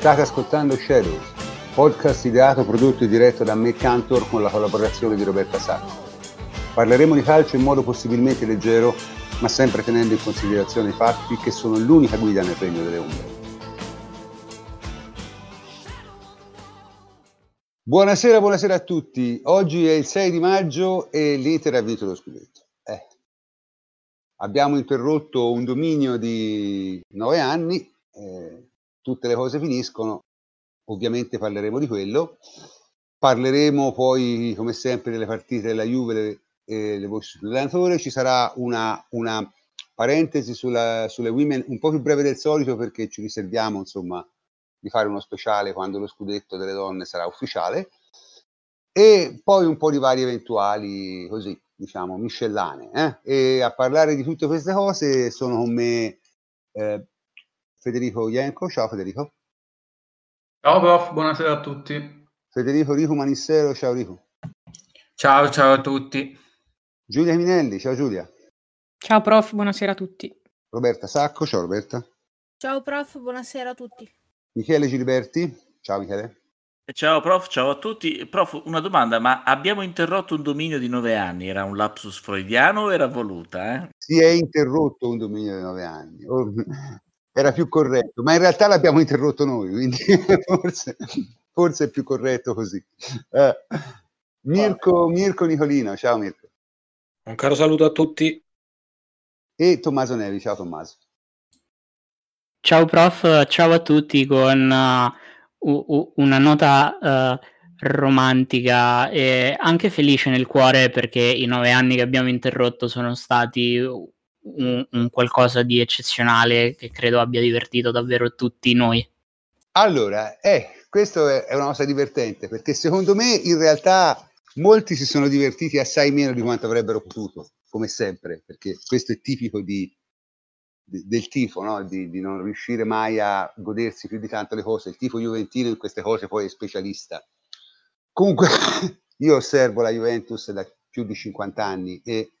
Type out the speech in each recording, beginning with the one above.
State ascoltando Shadows, podcast ideato, prodotto e diretto da me Cantor con la collaborazione di Roberta Sacco. Parleremo di calcio in modo possibilmente leggero, ma sempre tenendo in considerazione i fatti che sono l'unica guida nel regno delle ombre. Buonasera, buonasera a tutti. Oggi è il 6 di maggio e l'Inter ha vinto lo scudetto. Eh. Abbiamo interrotto un dominio di nove anni, eh, tutte le cose finiscono, ovviamente parleremo di quello. Parleremo poi, come sempre, delle partite della Juve e le voci sull'allenatore. Ci sarà una, una parentesi sulla, sulle women un po' più breve del solito perché ci riserviamo, insomma, di fare uno speciale quando lo scudetto delle donne sarà ufficiale e poi un po' di vari eventuali così diciamo miscellanee eh? e a parlare di tutte queste cose sono con me eh, Federico Ienco ciao Federico ciao prof buonasera a tutti Federico Rico Manissero ciao Rico ciao ciao a tutti Giulia Minelli ciao Giulia ciao prof buonasera a tutti Roberta Sacco ciao Roberta ciao prof buonasera a tutti Michele Giliberti. Ciao Michele. Ciao prof, ciao a tutti. Prof, una domanda, ma abbiamo interrotto un dominio di nove anni? Era un lapsus freudiano o era voluta? Eh? Si è interrotto un dominio di nove anni. Era più corretto, ma in realtà l'abbiamo interrotto noi, quindi forse, forse è più corretto così. Eh. Mirko, Mirko Nicolino, ciao Mirko. Un caro saluto a tutti. E Tommaso Nevi, ciao Tommaso. Ciao prof, ciao a tutti con uh, una nota uh, romantica e anche felice nel cuore perché i nove anni che abbiamo interrotto sono stati un, un qualcosa di eccezionale che credo abbia divertito davvero tutti noi. Allora, eh, questo è una cosa divertente perché secondo me in realtà molti si sono divertiti assai meno di quanto avrebbero potuto, come sempre, perché questo è tipico di, del tifo, no? di, di, non riuscire mai a godersi più di tanto le cose. Il tifo juventino in queste cose poi è specialista. Comunque io osservo la Juventus da più di 50 anni e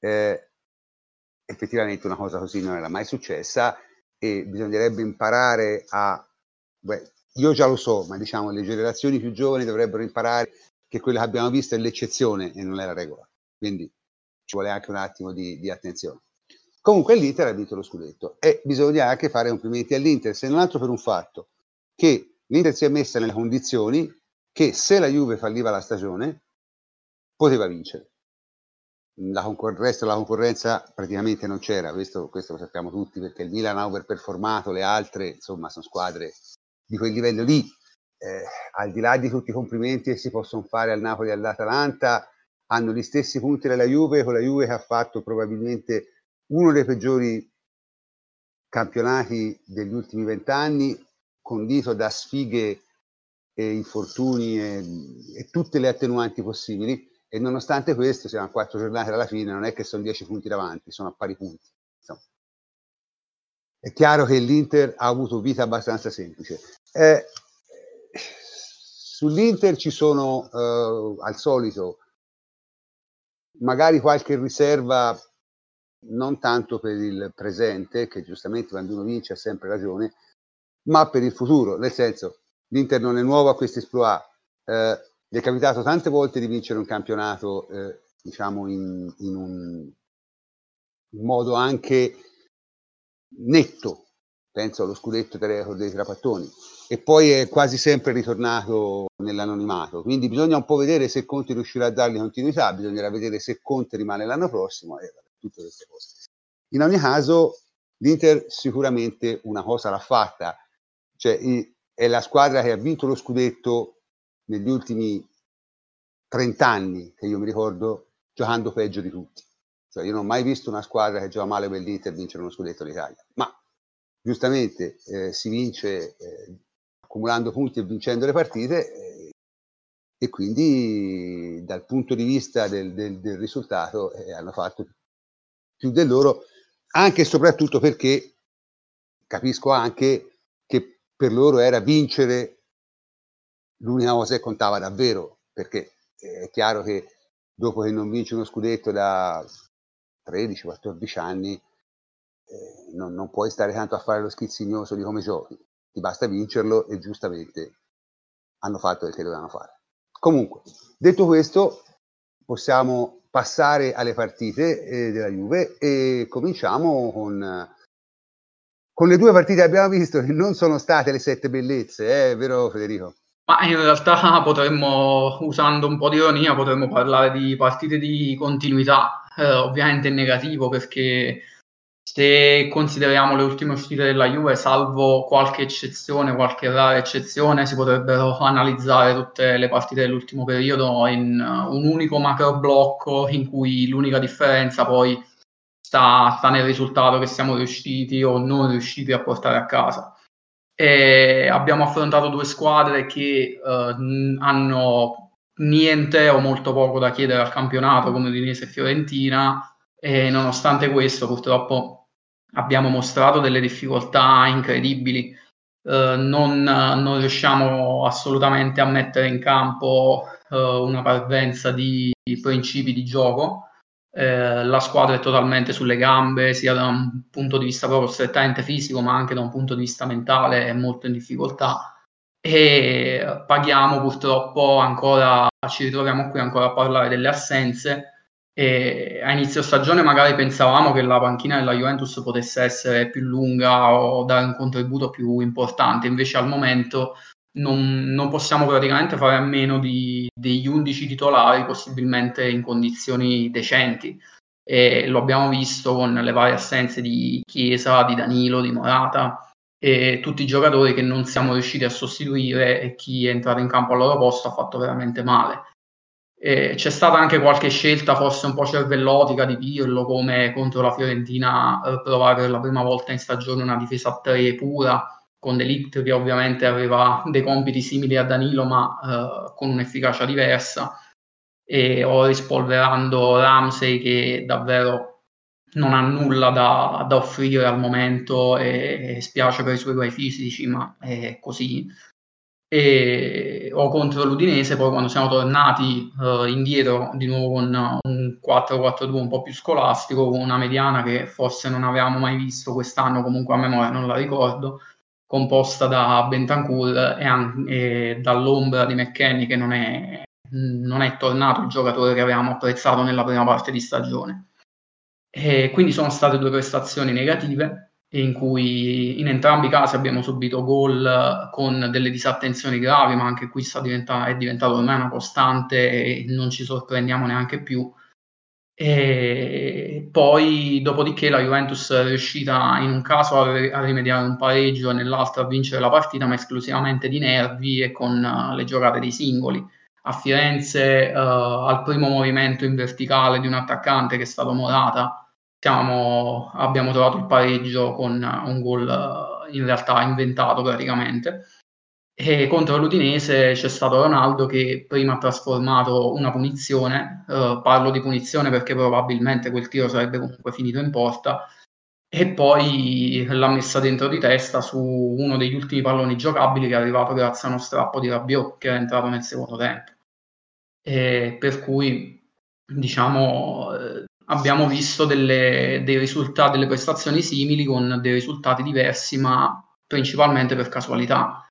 eh, effettivamente una cosa così non era mai successa e bisognerebbe imparare a... Beh, io già lo so, ma diciamo le generazioni più giovani dovrebbero imparare che quello che abbiamo visto è l'eccezione e non è la regola. Quindi ci vuole anche un attimo di, di attenzione. Comunque l'Inter ha vinto lo scudetto e bisogna anche fare complimenti all'Inter, se non altro per un fatto, che l'Inter si è messa nelle condizioni che se la Juve falliva la stagione poteva vincere. La concor- il resto della concorrenza praticamente non c'era, questo, questo, lo sappiamo tutti perché il Milan ha overperformato, le altre insomma sono squadre di quel livello lì. Eh, al di là di tutti i complimenti che si possono fare al Napoli e all'Atalanta, hanno gli stessi punti della Juve, con la Juve che ha fatto probabilmente uno dei peggiori campionati degli ultimi vent'anni, condito da sfighe e infortuni e, e, tutte le attenuanti possibili e nonostante questo siamo a quattro giornate alla fine, non è che sono dieci punti davanti, sono a pari punti. Insomma. È chiaro che l'Inter ha avuto vita abbastanza semplice. Eh, sull'Inter ci sono eh, al solito magari qualche riserva non tanto per il presente, che giustamente quando uno vince ha sempre ragione, ma per il futuro, nel senso l'Inter non è nuovo a questi esploit, eh, gli è capitato tante volte di vincere un campionato, eh, diciamo, in, in, un modo anche netto, penso allo scudetto dei Trapattoni, e poi è quasi sempre ritornato nell'anonimato. Quindi bisogna un po' vedere se Conte riuscirà a dargli continuità, bisognerà vedere se Conte rimane l'anno prossimo. E tutte queste cose. In ogni caso, l'Inter sicuramente una cosa l'ha fatta, cioè è la squadra che ha vinto lo scudetto negli ultimi 30 anni, che io mi ricordo, giocando peggio di tutti. Cioè, io non ho mai visto una squadra che gioca male per l'Inter vincere uno scudetto d'Italia, ma giustamente eh, si vince eh, accumulando punti e vincendo le partite eh, e quindi dal punto di vista del, del, del risultato eh, hanno fatto più del loro, anche e soprattutto perché capisco anche che per loro era vincere l'unica cosa che contava davvero, perché è chiaro che dopo che non vince uno scudetto da 13-14 anni, eh, non, non, puoi stare tanto a fare lo schizzignoso di come giochi. ti basta vincerlo e giustamente hanno fatto il che dovevano fare. Comunque, detto questo, possiamo passare alle partite eh, della Juve e cominciamo con, con le due partite che abbiamo visto che non sono state le sette bellezze, eh, vero Federico? Ma in realtà potremmo, usando un po' di ironia, potremmo parlare di partite di continuità, eh, ovviamente in negativo perché se consideriamo le ultime uscite della Juve, salvo qualche eccezione, qualche rara eccezione, si potrebbero analizzare tutte le partite dell'ultimo periodo in uh, un unico macro blocco in cui l'unica differenza poi sta, sta, nel risultato che siamo riusciti o non riusciti a portare a casa. E abbiamo affrontato due squadre che uh, hanno niente o molto poco da chiedere al campionato come Udinese e Fiorentina e nonostante questo purtroppo abbiamo mostrato delle difficoltà incredibili. Uh, non, non, riusciamo assolutamente a mettere in campo uh, una parvenza di, principi di gioco. Uh, la squadra è totalmente sulle gambe, sia da un punto di vista proprio strettamente fisico, ma anche da un punto di vista mentale, è molto in difficoltà. E paghiamo purtroppo ancora, ci ritroviamo qui ancora a parlare delle assenze e a inizio stagione magari pensavamo che la panchina della Juventus potesse essere più lunga o dare un contributo più importante, invece al momento non, non possiamo praticamente fare a meno di, degli 11 titolari, possibilmente in condizioni decenti. E lo abbiamo visto con le varie assenze di Chiesa, di Danilo, di Morata e tutti i giocatori che non siamo riusciti a sostituire e chi è entrato in campo al loro posto ha fatto veramente male. Eh, c'è stata anche qualche scelta forse un po' cervellotica di Pirlo come contro la Fiorentina eh, provare per la prima volta in stagione una difesa a 3 pura con Delict che ovviamente aveva dei compiti simili a Danilo ma eh, con un'efficacia diversa. E o rispolverando Ramsey che davvero non ha nulla da, da offrire al momento e, e spiace per i suoi guai fisici ma è così. E, o contro l'Udinese, poi quando siamo tornati uh, indietro di nuovo con un 4-4-2 un po' più scolastico, con una mediana che forse non avevamo mai visto quest'anno, comunque a memoria non la ricordo, composta da Bentancur e, e dall'ombra di McKenny che non è, non è tornato il giocatore che avevamo apprezzato nella prima parte di stagione. E quindi sono state due prestazioni negative in cui in entrambi i casi abbiamo subito gol con delle disattenzioni gravi, ma anche qui diventa- è diventato ormai una costante e non ci sorprendiamo neanche più. E poi, dopodiché, la Juventus è riuscita in un caso a, rimediare un pareggio e nell'altro a vincere la partita, ma esclusivamente di nervi e con uh, le giocate dei singoli. A Firenze, uh, al primo movimento in verticale di un attaccante che è stato Morata, siamo, abbiamo trovato il pareggio con un gol eh, in realtà inventato praticamente. E contro l'Udinese c'è stato Ronaldo che prima ha trasformato una punizione, eh, parlo di punizione perché probabilmente quel tiro sarebbe comunque finito in porta, e poi l'ha messa dentro di testa su uno degli ultimi palloni giocabili che è arrivato grazie a uno strappo di Rabiot che è entrato nel secondo tempo. E per cui diciamo eh, abbiamo visto delle, dei risultati, delle prestazioni simili con dei risultati diversi, ma principalmente per casualità.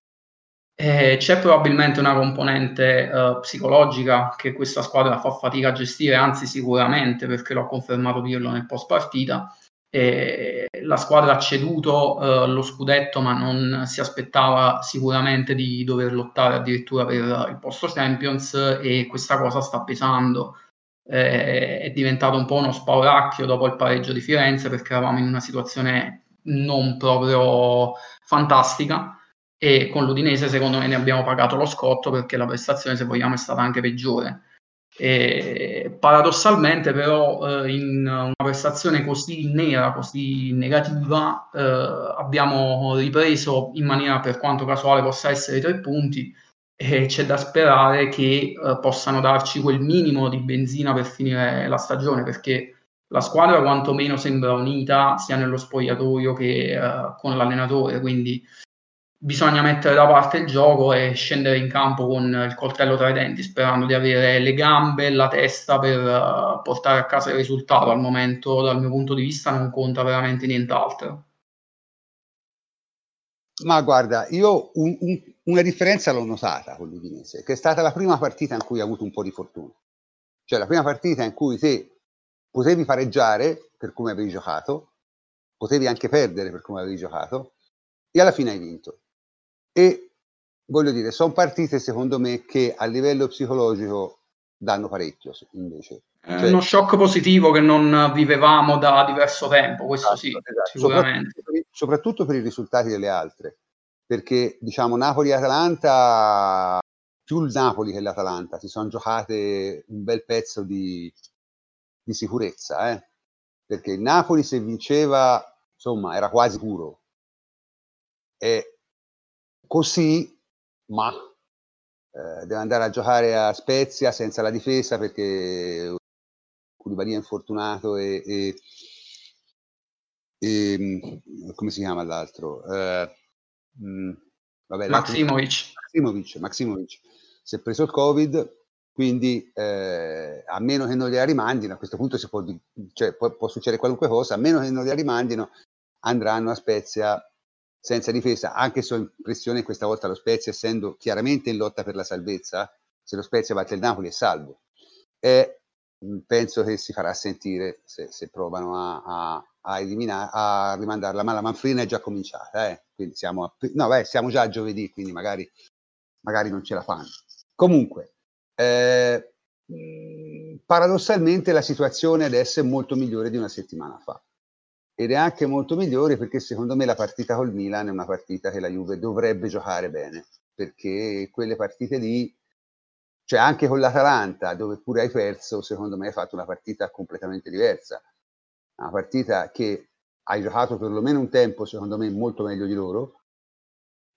Eh, c'è probabilmente una componente uh, psicologica che questa squadra fa fatica a gestire, anzi sicuramente perché lo ha confermato Pirlo nel post partita. Eh, la squadra ha ceduto uh, lo scudetto, ma non si aspettava sicuramente di dover lottare addirittura per il posto Champions e questa cosa sta pesando eh, è diventato un po' uno spauracchio dopo il pareggio di Firenze perché eravamo in una situazione non proprio fantastica e con l'Udinese secondo me ne abbiamo pagato lo scotto perché la prestazione se vogliamo è stata anche peggiore. E paradossalmente però eh, in una prestazione così nera, così negativa, eh, abbiamo ripreso in maniera per quanto casuale possa essere i tre punti e c'è da sperare che uh, possano darci quel minimo di benzina per finire la stagione perché la squadra quantomeno sembra unita sia nello spogliatoio che uh, con l'allenatore quindi bisogna mettere da parte il gioco e scendere in campo con il coltello tra i denti sperando di avere le gambe e la testa per uh, portare a casa il risultato al momento dal mio punto di vista non conta veramente nient'altro Ma guarda, io un- un- una differenza l'ho notata con l'Udinese, che è stata la prima partita in cui ha avuto un po' di fortuna. Cioè la prima partita in cui te potevi pareggiare per come avevi giocato, potevi anche perdere per come avevi giocato, e alla fine hai vinto. E voglio dire, sono partite secondo me che a livello psicologico danno parecchio invece. È Cioè- uno shock positivo che non vivevamo da diverso tempo, questo sì, Esatto, esatto. sicuramente. Soprattutto per, i- soprattutto per i risultati delle altre, perché diciamo Napoli-Atalanta, più il Napoli che l'Atalanta, si sono giocate un bel pezzo di, di sicurezza, eh? perché il Napoli se vinceva, insomma, era quasi puro. E così, ma eh, deve andare a giocare a Spezia senza la difesa perché Koulibaly è infortunato e, e, e, mh, come si chiama l'altro? Eh, mh, vabbè, l'altro- Maximovic. Maximovic, Maximovic si è preso il Covid, quindi eh, a meno che non gliela rimandino, a questo punto si può, cioè, può, può succedere qualunque cosa, a meno che non gliela rimandino, andranno a Spezia senza difesa, anche se ho impressione questa volta lo Spezia, essendo chiaramente in lotta per la salvezza, se lo Spezia batte il Napoli è salvo. E mh, penso che si farà sentire se, se provano a, a, a, elimina- a rimandarla, ma la manfrina è già cominciata, eh? quindi siamo, a, no, beh, siamo già a giovedì, quindi magari, magari non ce la fanno. Comunque, eh, mh, paradossalmente la situazione adesso è molto migliore di una settimana fa ed è anche molto migliore perché secondo me la partita col Milan è una partita che la Juve dovrebbe giocare bene perché quelle partite lì cioè anche con l'Atalanta dove pure hai perso secondo me hai fatto una partita completamente diversa. Una partita che hai giocato perlomeno un tempo secondo me molto meglio di loro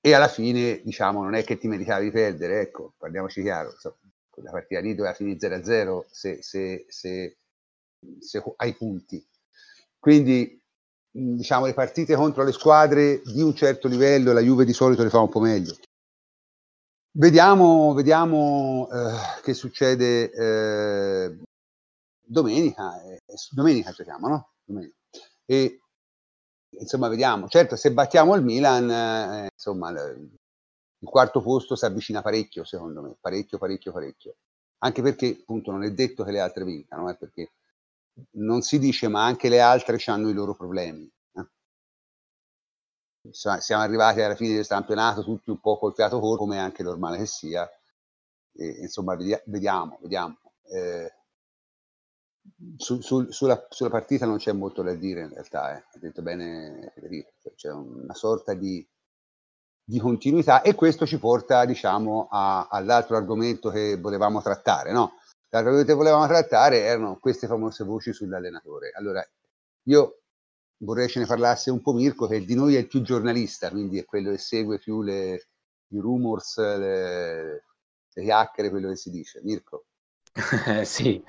e alla fine diciamo non è che ti meritavi di perdere ecco parliamoci chiaro insomma, quella partita lì doveva finire 0-0 se, se, se, se hai punti. Quindi diciamo le partite contro le squadre di un certo livello la Juve di solito le fa un po' meglio vediamo, vediamo eh, che succede eh, domenica eh, domenica giochiamo no? Domenica. e insomma vediamo certo se battiamo il Milan eh, insomma il quarto posto si avvicina parecchio secondo me parecchio parecchio parecchio anche perché appunto non è detto che le altre vincano eh, perché non si dice ma anche le altre hanno i loro problemi eh. Siamo arrivati alla fine del campionato tutti un po' col fiato corto come è anche normale che sia e, insomma vedia- vediamo vediamo Eh, su- sul- sulla, sulla partita non c'è molto da dire in realtà eh. ha detto bene Federico cioè, c'è una sorta di di continuità e questo ci porta diciamo a- all'altro argomento che volevamo trattare no? L'argomento che volevamo trattare erano queste famose voci sull'allenatore. Allora io vorrei ce ne parlasse un po' Mirko che di noi è il più giornalista quindi è quello che segue più le, i rumors le, le chiacchiere quello che si dice. Mirko? Sì,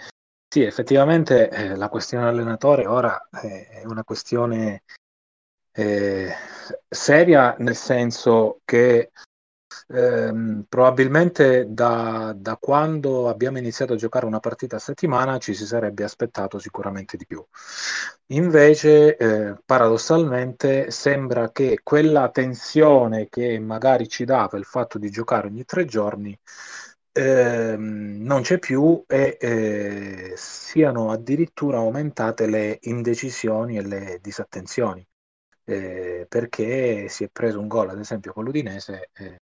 sì, effettivamente eh, la questione allenatore ora è una questione eh, seria nel senso che ehm, probabilmente da, da quando abbiamo iniziato a giocare una partita a settimana ci si sarebbe aspettato sicuramente di più. Invece, eh, paradossalmente, sembra che quella tensione che magari ci dava il fatto di giocare ogni tre giorni ehm, non c'è più e eh, siano addirittura aumentate le indecisioni e le disattenzioni eh, perché si è preso un gol, ad esempio con l'Udinese, eh,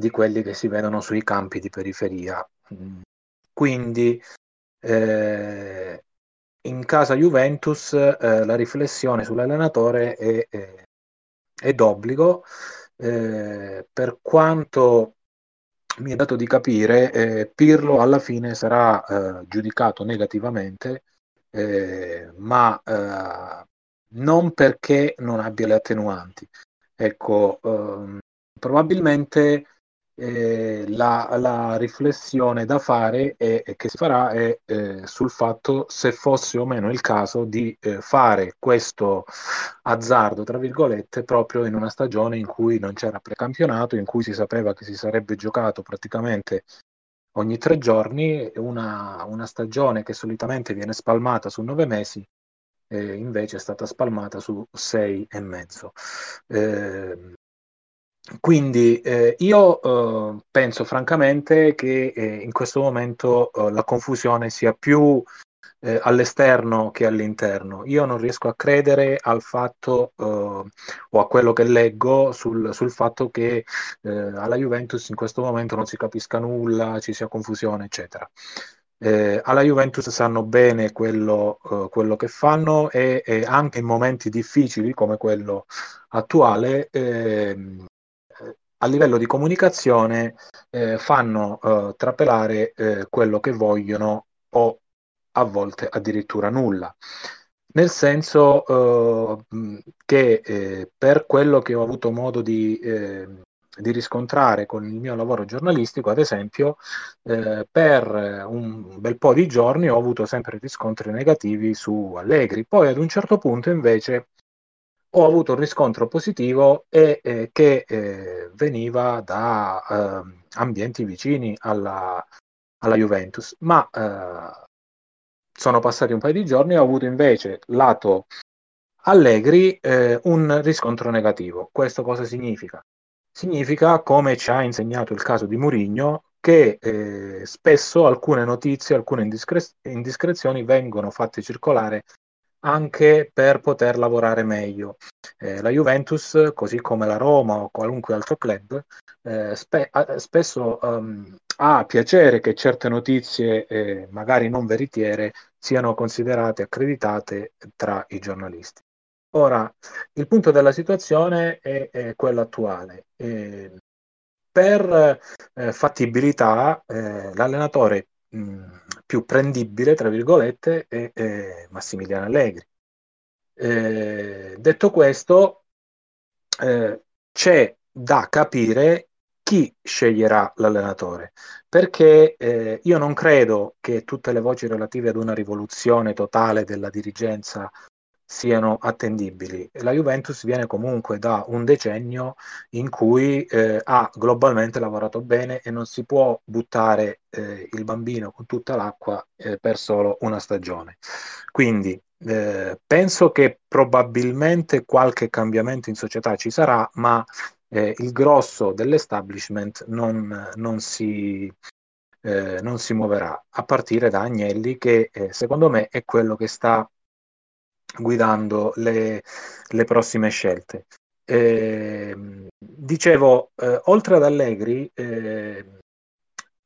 di quelli che si vedono sui campi di periferia. Mm. Quindi eh, in casa Juventus eh, la riflessione sull'allenatore è, è- è d'obbligo, eh, per quanto mi è dato di capire, eh, Pirlo alla fine sarà eh, giudicato negativamente, eh, ma non perché non abbia le attenuanti. Ecco, ehm, probabilmente eh, la, la riflessione da fare è che si farà è eh, sul fatto se fosse o meno il caso di eh, fare questo azzardo, tra virgolette, proprio in una stagione in cui non c'era precampionato, in cui si sapeva che si sarebbe giocato praticamente ogni tre giorni, una, una stagione che solitamente viene spalmata su nove mesi, eh, invece è stata spalmata su sei e mezzo. Eh, quindi eh, io eh, penso francamente che eh, in questo momento eh, la confusione sia più eh, all'esterno che all'interno. Io non riesco a credere al fatto eh, o a quello che leggo sul, sul fatto che alla Juventus in questo momento non si capisca nulla, ci sia confusione, eccetera. Eh, alla Juventus sanno bene quello, eh, quello che fanno e, e, anche in momenti difficili come quello attuale eh, a livello di comunicazione eh, fanno eh, trapelare eh, quello che vogliono o a volte addirittura nulla. Nel senso eh, che eh, per quello che ho avuto modo di, ehm, di, riscontrare con il mio lavoro giornalistico, ad esempio, eh, per un bel po' di giorni ho avuto sempre riscontri negativi su Allegri. Poi ad un certo punto invece ho avuto un riscontro positivo e eh, che eh, veniva da eh, ambienti vicini alla, alla Juventus, ma eh, sono passati un paio di giorni e ho avuto invece lato Allegri eh, un riscontro negativo. Questo cosa significa? Significa, come ci ha insegnato il caso di Murigno, che eh, spesso alcune notizie, alcune indiscre- indiscrezioni vengono fatte circolare anche per poter lavorare meglio. Eh, la Juventus, così come la Roma o qualunque altro club, eh, spe- spesso um, ha piacere che certe notizie, eh, magari non veritiere, siano considerate accreditate tra i giornalisti. Ora, il punto della situazione è, è quello attuale. Eh, per eh, fattibilità, eh, l'allenatore mh, più prendibile, tra virgolette, è, è Massimiliano Allegri. Eh, detto questo, eh, c'è da capire chi sceglierà l'allenatore, perché eh, io non credo che tutte le voci relative ad una rivoluzione totale della dirigenza siano attendibili. La Juventus viene comunque da un decennio in cui eh, ha globalmente lavorato bene e non si può buttare eh, il bambino con tutta l'acqua eh, per solo una stagione. Quindi eh, penso che probabilmente qualche cambiamento in società ci sarà, ma eh, il grosso dell'establishment non, non si, eh, non si muoverà, a partire da Agnelli, che secondo me è quello che sta guidando le, le prossime scelte. Eh, dicevo, eh, oltre ad Allegri, eh,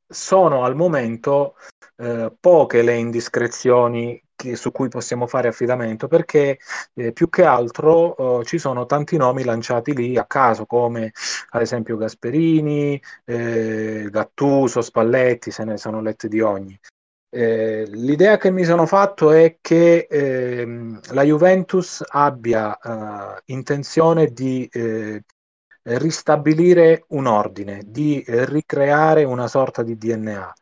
sono al momento eh, poche le indiscrezioni che, su cui possiamo fare affidamento perché eh, più che altro oh, ci sono tanti nomi lanciati lì a caso come ad esempio Gasperini, eh, Gattuso, Spalletti, se ne sono letti di ogni. Eh, l'idea che mi sono fatto è che ehm, la Juventus abbia eh, intenzione di eh, ristabilire un ordine, di ricreare una sorta di DNA.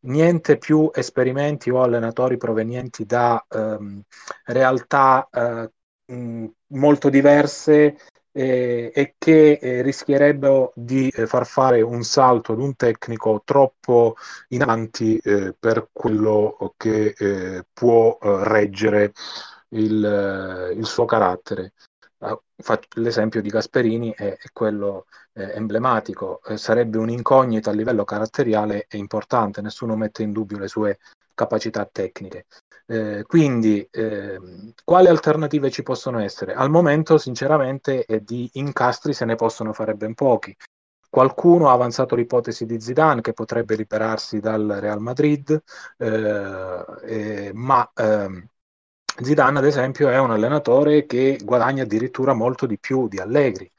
Niente più esperimenti o allenatori provenienti da ehm, realtà eh, mh, molto diverse eh, e che eh, rischierebbero di eh, far fare un salto ad un tecnico troppo in avanti eh, per quello che eh, può eh, reggere il, il, suo carattere. Uh, l'esempio di Gasperini è, è quello emblematico, sarebbe un'incognita a livello caratteriale e importante, nessuno mette in dubbio le sue capacità tecniche. Eh, quindi, eh, quali alternative ci possono essere? Al momento, sinceramente, di incastri se ne possono fare ben pochi. Qualcuno ha avanzato l'ipotesi di Zidane che potrebbe liberarsi dal Real Madrid, eh, ma ehm, Zidane, ad esempio, è un allenatore che guadagna addirittura molto di più di Allegri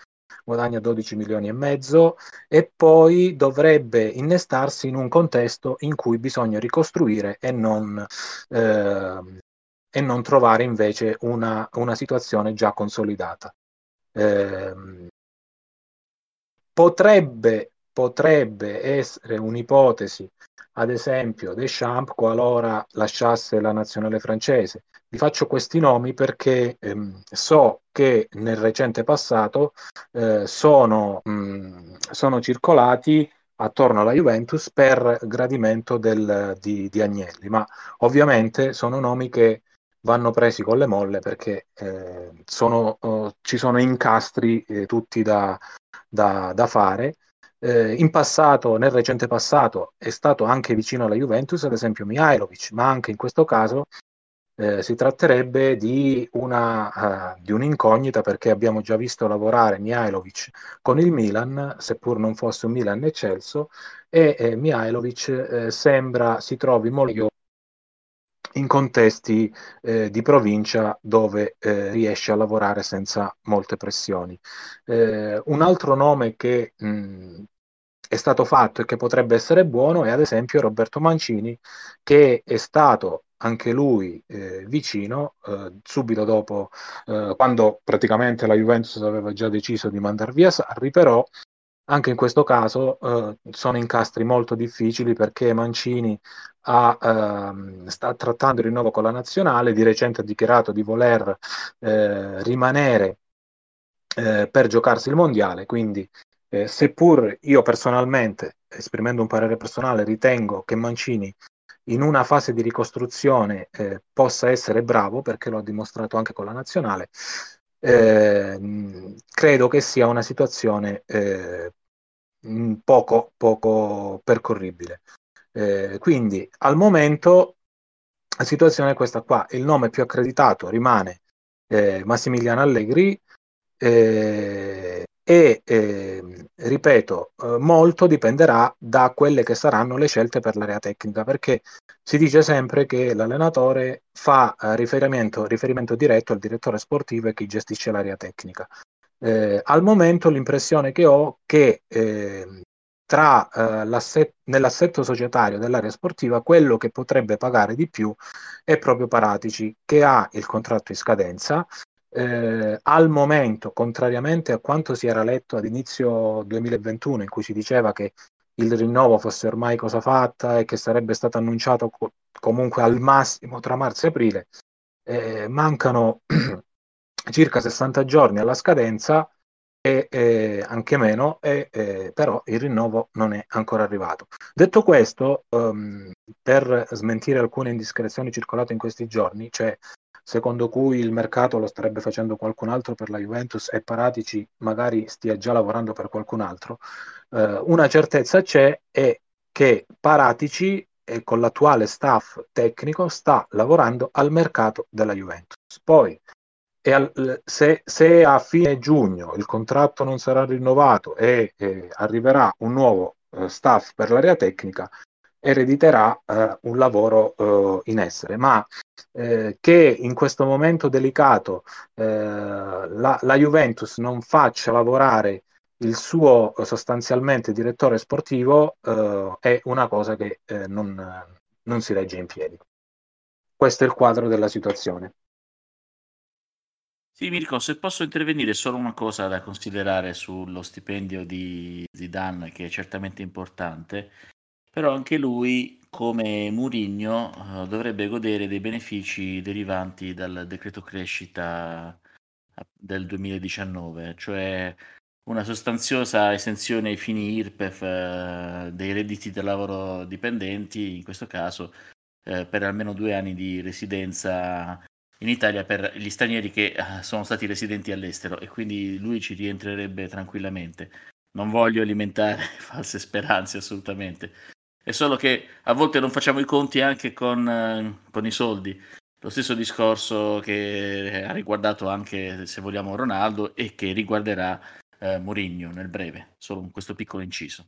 guadagna 12 milioni e mezzo e poi dovrebbe innestarsi in un contesto in cui bisogna ricostruire e non, eh, e non trovare invece una, una, situazione già consolidata. Eh, potrebbe, potrebbe essere un'ipotesi, ad esempio, Deschamps qualora lasciasse la nazionale francese, vi faccio questi nomi perché ehm, so che nel recente passato eh, sono, mh, sono, circolati attorno alla Juventus per gradimento del, di, di, Agnelli, ma ovviamente sono nomi che vanno presi con le molle perché eh, sono, oh, ci sono incastri eh, tutti da, da, da fare. Eh, in passato, nel recente passato, è stato anche vicino alla Juventus, ad esempio Mihailovic, ma anche in questo caso eh, si tratterebbe di, una, uh, di, un'incognita perché abbiamo già visto lavorare Mihailovic con il Milan, seppur non fosse un Milan eccelso, e eh, Mihailovic eh, sembra si trovi molto in contesti eh, di provincia dove eh, riesce a lavorare senza molte pressioni. Eh, un altro nome che mh, è stato fatto e che potrebbe essere buono è ad esempio Roberto Mancini, che è stato anche lui eh, vicino eh, subito dopo eh, quando praticamente la Juventus aveva già deciso di mandare via Sarri però anche in questo caso eh, sono incastri molto difficili perché Mancini ha, ehm, sta trattando il rinnovo con la nazionale, di recente ha dichiarato di voler eh, rimanere eh, per giocarsi il mondiale, quindi seppur io personalmente, esprimendo un parere personale, ritengo che Mancini in una fase di ricostruzione eh, possa essere bravo, perché lo ha dimostrato anche con la nazionale, eh, credo che sia una situazione eh, poco, poco percorribile. Eh, quindi al momento la situazione è questa qua, il nome più accreditato rimane eh, Massimiliano Allegri eh, e ehm, ripeto, eh, molto dipenderà da quelle che saranno le scelte per l'area tecnica, perché si dice sempre che l'allenatore fa eh, riferimento, riferimento diretto al direttore sportivo e chi gestisce l'area tecnica. Eh, al momento l'impressione che ho è che eh, tra, eh, l'asset- nell'assetto societario dell'area sportiva quello che potrebbe pagare di più è proprio Paratici che ha il contratto in scadenza eh, al momento, contrariamente a quanto si era letto ad inizio 2021, in cui si diceva che il rinnovo fosse ormai cosa fatta e che sarebbe stato annunciato co- comunque al massimo tra marzo e aprile, eh, mancano circa 60 giorni alla scadenza e eh, anche meno, e, però il rinnovo non è ancora arrivato. Detto questo, um, per smentire alcune indiscrezioni circolate in questi giorni, cioè secondo cui il mercato lo starebbe facendo qualcun altro per la Juventus e Paratici magari stia già lavorando per qualcun altro, eh, una certezza c'è è che Paratici e con l'attuale staff tecnico sta lavorando al mercato della Juventus. Poi al, se, se, a fine giugno il contratto non sarà rinnovato e, e arriverà un nuovo eh, staff per l'area tecnica, erediterà eh, un lavoro eh, in essere, ma eh, che in questo momento delicato eh, la, la, Juventus non faccia lavorare il suo sostanzialmente direttore sportivo eh, è una cosa che eh, non, non si regge in piedi. Questo è il quadro della situazione. Sì, Mirko, se posso intervenire solo una cosa da considerare sullo stipendio di Zidane, che è certamente importante, però anche lui, come Mourinho, eh, dovrebbe godere dei benefici derivanti dal decreto crescita eh, del 2019, cioè una sostanziosa estensione ai fini IRPEF eh, dei redditi del lavoro dipendenti, in questo caso eh, per almeno due anni di residenza in Italia per gli stranieri che sono stati residenti all'estero e quindi lui ci rientrerebbe tranquillamente. Non voglio alimentare false speranze assolutamente, è solo che a volte non facciamo i conti anche con, eh, con i soldi. Lo stesso discorso che ha riguardato anche, se vogliamo, Ronaldo e che riguarderà eh, Mourinho nel breve, solo questo piccolo inciso.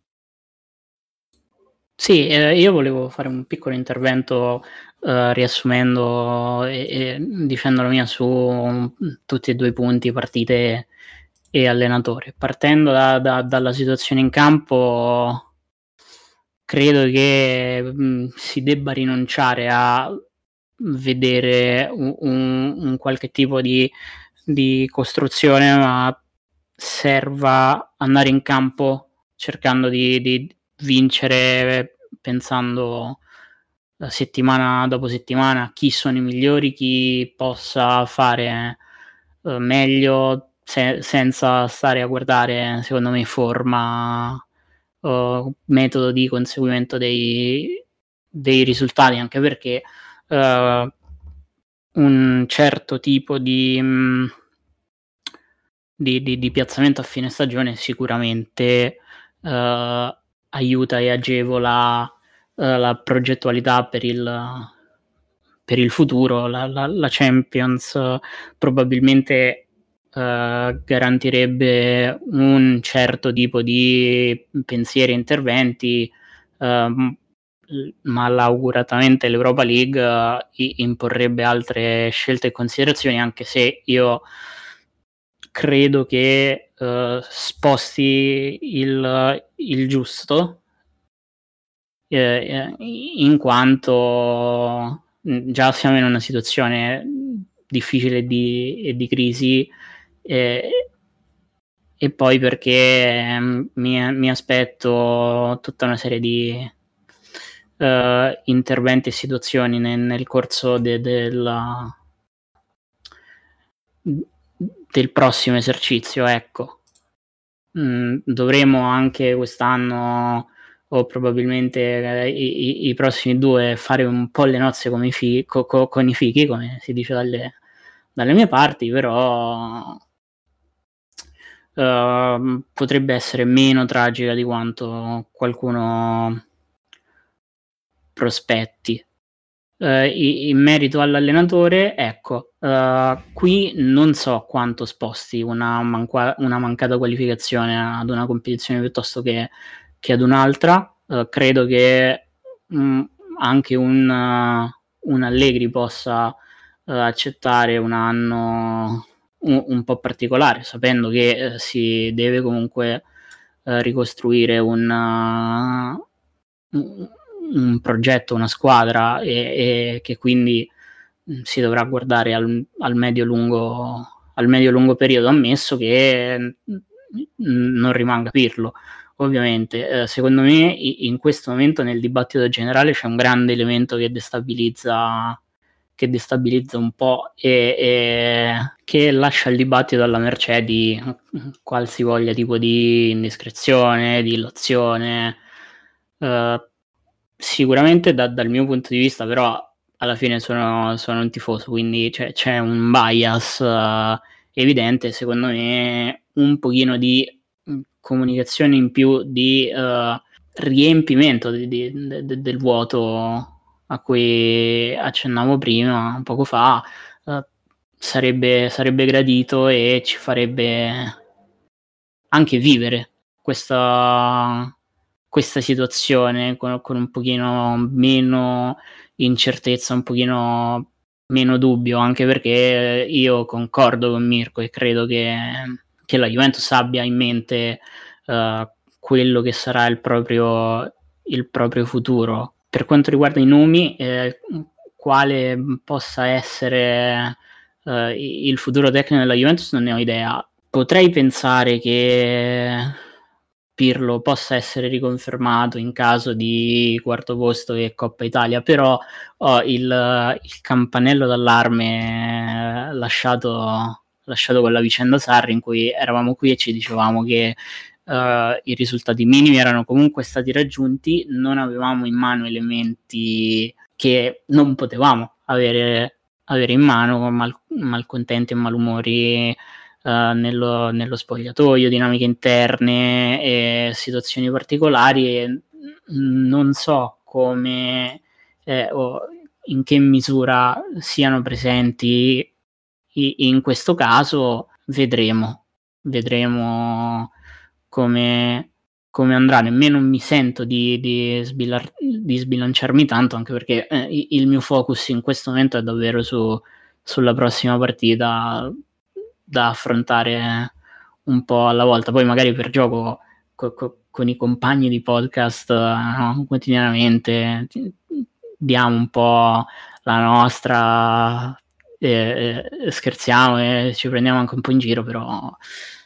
Sì, eh, io volevo fare un piccolo intervento eh, riassumendo e, e, dicendo la mia su um, tutti e due i punti, partite e allenatore. Partendo da, da, dalla situazione in campo, credo che mh, mm, si debba rinunciare a vedere un, un, qualche tipo di, di, costruzione, ma serva andare in campo cercando di, di vincere pensando settimana dopo settimana chi sono i migliori, chi possa fare uh, meglio se- senza stare a guardare, secondo me, forma metodo di conseguimento dei, dei risultati, anche perché uh, un certo tipo di, mm, di, di, di, piazzamento a fine stagione sicuramente uh, aiuta e agevola uh, la progettualità per il, per il futuro. La, la, la Champions uh, probabilmente garantirebbe un certo tipo di pensieri e interventi. Uh, malauguratamente l'Europa League uh, imporrebbe altre scelte e considerazioni, anche se io credo che uh, sposti il, il giusto, eh, in quanto già siamo in una situazione difficile di, e di crisi. Eh, e poi perché mi, mi aspetto tutta una serie di, uh, interventi e situazioni nel, nel corso de, della, del prossimo esercizio. Ecco, mm, dovremo anche quest'anno o probabilmente eh, i, i, prossimi due fare un po' le nozze con i, fi- co- co- con i fichi, come si dice dalle, dalle mie parti, però uh, potrebbe essere meno tragica di quanto qualcuno prospetti. Uh, in merito all'allenatore, ecco, uh, qui non so quanto sposti una, manqua- una, mancata qualificazione ad una competizione piuttosto che, che ad un'altra. Uh, credo che mh, mm, anche un, un, Allegri possa accettare un anno un, un, po' particolare, sapendo che si deve comunque ricostruire un un progetto, una squadra e, e che quindi mm, si dovrà guardare al, al medio-lungo al medio-lungo periodo, ammesso che mm, non rimanga Pirlo. Ovviamente, eh, secondo me in questo momento nel dibattito generale c'è un grande elemento che destabilizza, che destabilizza un po' e, e che lascia il dibattito alla mercé di qualsivoglia tipo di indiscrezione, di illazione. Uh, sicuramente da, dal mio punto di vista, però alla fine sono, sono un tifoso, quindi c'è, c'è un bias uh, evidente, secondo me un pochino di comunicazione in più, di uh, riempimento di, di, de, del vuoto a cui accennavo prima, poco fa, uh, sarebbe, sarebbe gradito e ci farebbe anche vivere questa questa situazione con, con, un pochino meno incertezza, un pochino meno dubbio, anche perché io concordo con Mirko e credo che, che la Juventus abbia in mente uh, quello che sarà il proprio, il proprio, futuro. Per quanto riguarda i nomi, eh, quale possa essere uh, il futuro tecnico della Juventus non ne ho idea. Potrei pensare che Pirlo possa essere riconfermato in caso di quarto posto e Coppa Italia, però ho il, il campanello d'allarme lasciato, lasciato con la vicenda Sarri in cui eravamo qui e ci dicevamo che uh, i risultati minimi erano comunque stati raggiunti, non avevamo in mano elementi che non potevamo avere, avere in mano, mal, malcontenti e malumori uh, nello, nello, spogliatoio, dinamiche interne e situazioni particolari. Non so come eh, o in che misura siano presenti in questo caso, vedremo. Vedremo come, come andrà. Nemmeno mi sento di, di, sbilar- di sbilanciarmi tanto, anche perché eh, il mio focus in questo momento è davvero su, sulla prossima partita da affrontare un po' alla volta. Poi magari per gioco co- co- con i compagni di podcast no? quotidianamente diamo un po' la nostra, eh, eh, scherziamo e ci prendiamo anche un po' in giro, però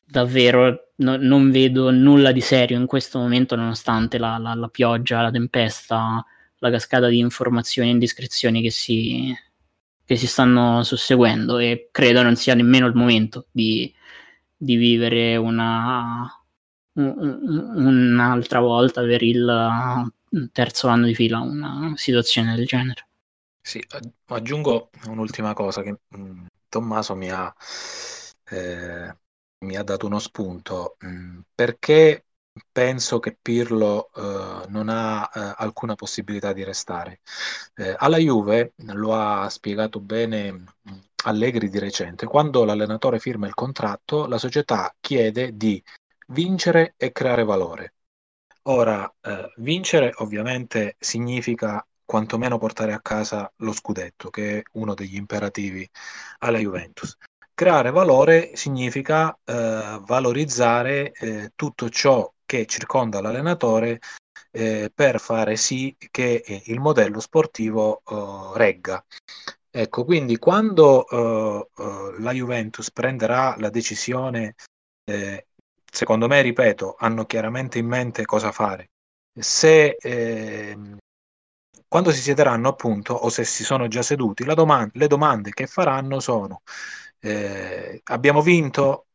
davvero no, non vedo nulla di serio in questo momento nonostante la, la, la pioggia, la tempesta, la cascata di informazioni e indiscrezioni che si, che si stanno susseguendo e credo non sia nemmeno il momento di, di vivere una, un, un'altra volta per il terzo anno di fila una situazione del genere. Sì, aggiungo un'ultima cosa che mm, Tommaso mi ha, eh, mi ha dato uno spunto, mm, perché penso che Pirlo eh, non ha eh, alcuna possibilità di restare. Eh, alla Juve, lo ha spiegato bene mm, Allegri di recente, quando l'allenatore firma il contratto, la società chiede di vincere e creare valore. Ora, eh, vincere ovviamente significa quantomeno portare a casa lo scudetto, che è uno degli imperativi alla Juventus. Creare valore significa eh, valorizzare eh, tutto ciò che circonda l'allenatore eh, per fare sì che eh, il modello sportivo eh, regga. Ecco, quindi quando eh, la Juventus prenderà la decisione, secondo me, ripeto, hanno chiaramente in mente cosa fare. Se ehm, quando si siederanno appunto o se si sono già seduti, domanda, le domande che faranno sono eh, abbiamo vinto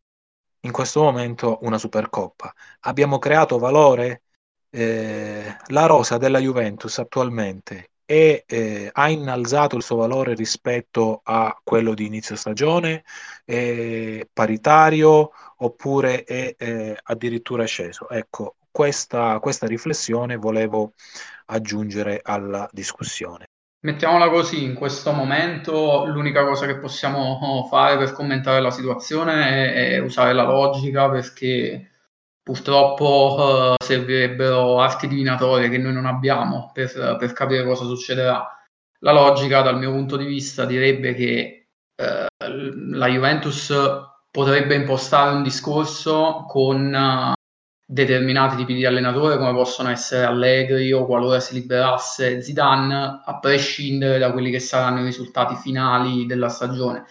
in questo momento una Supercoppa, abbiamo creato valore, eh, la rosa della Juventus attualmente è, eh, ha innalzato il suo valore rispetto a quello di inizio stagione, è paritario oppure è eh, addirittura sceso. Ecco, questa, questa riflessione volevo aggiungere alla discussione. Mettiamola così, in questo momento l'unica cosa che possiamo fare per commentare la situazione è, usare la logica perché purtroppo uh, servirebbero arti divinatorie che noi non abbiamo per, per, capire cosa succederà. La logica dal mio punto di vista direbbe che uh, la Juventus potrebbe impostare un discorso con uh, determinati tipi di allenatore come possono essere Allegri o qualora si liberasse Zidane, a prescindere da quelli che saranno i risultati finali della stagione,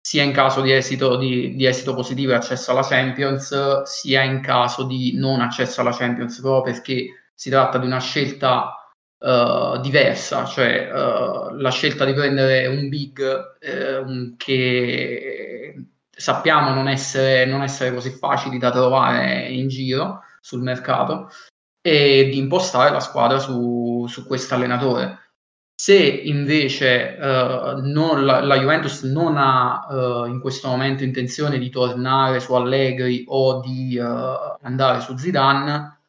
sia in caso di esito, di, di esito positivo e accesso alla Champions, sia in caso di non accesso alla Champions, proprio perché si tratta di una scelta uh, diversa, cioè uh, la scelta di prendere un big uh, che sappiamo non essere, non essere così facili da trovare in giro sul mercato e di impostare la squadra su, su questo allenatore. Se invece uh, non, la, la, Juventus non ha uh, in questo momento intenzione di tornare su Allegri o di uh, andare su Zidane,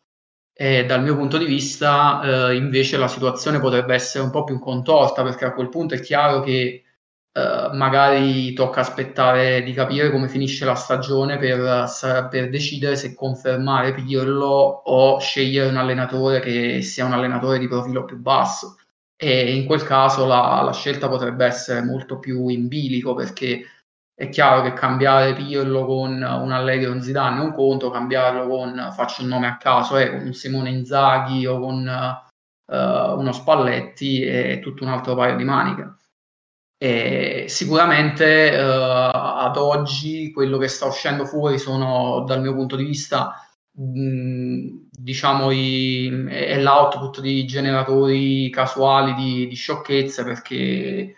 eh, dal mio punto di vista invece la situazione potrebbe essere un po' più contorta perché a quel punto è chiaro che Uh, magari tocca aspettare di capire come finisce la stagione per, per, decidere se confermare Pirlo o scegliere un allenatore che sia un allenatore di profilo più basso. E in quel caso la, la scelta potrebbe essere molto più in bilico perché è chiaro che cambiare Pirlo con un Allegri o un Zidane è un conto, cambiarlo con, faccio un nome a caso, eh, con un Simone Inzaghi o con uh, uno Spalletti è tutto un altro paio di maniche. E sicuramente eh, ad oggi quello che sta uscendo fuori sono, dal mio punto di vista, mh, diciamo, i, è l'output di generatori casuali di, di, sciocchezze perché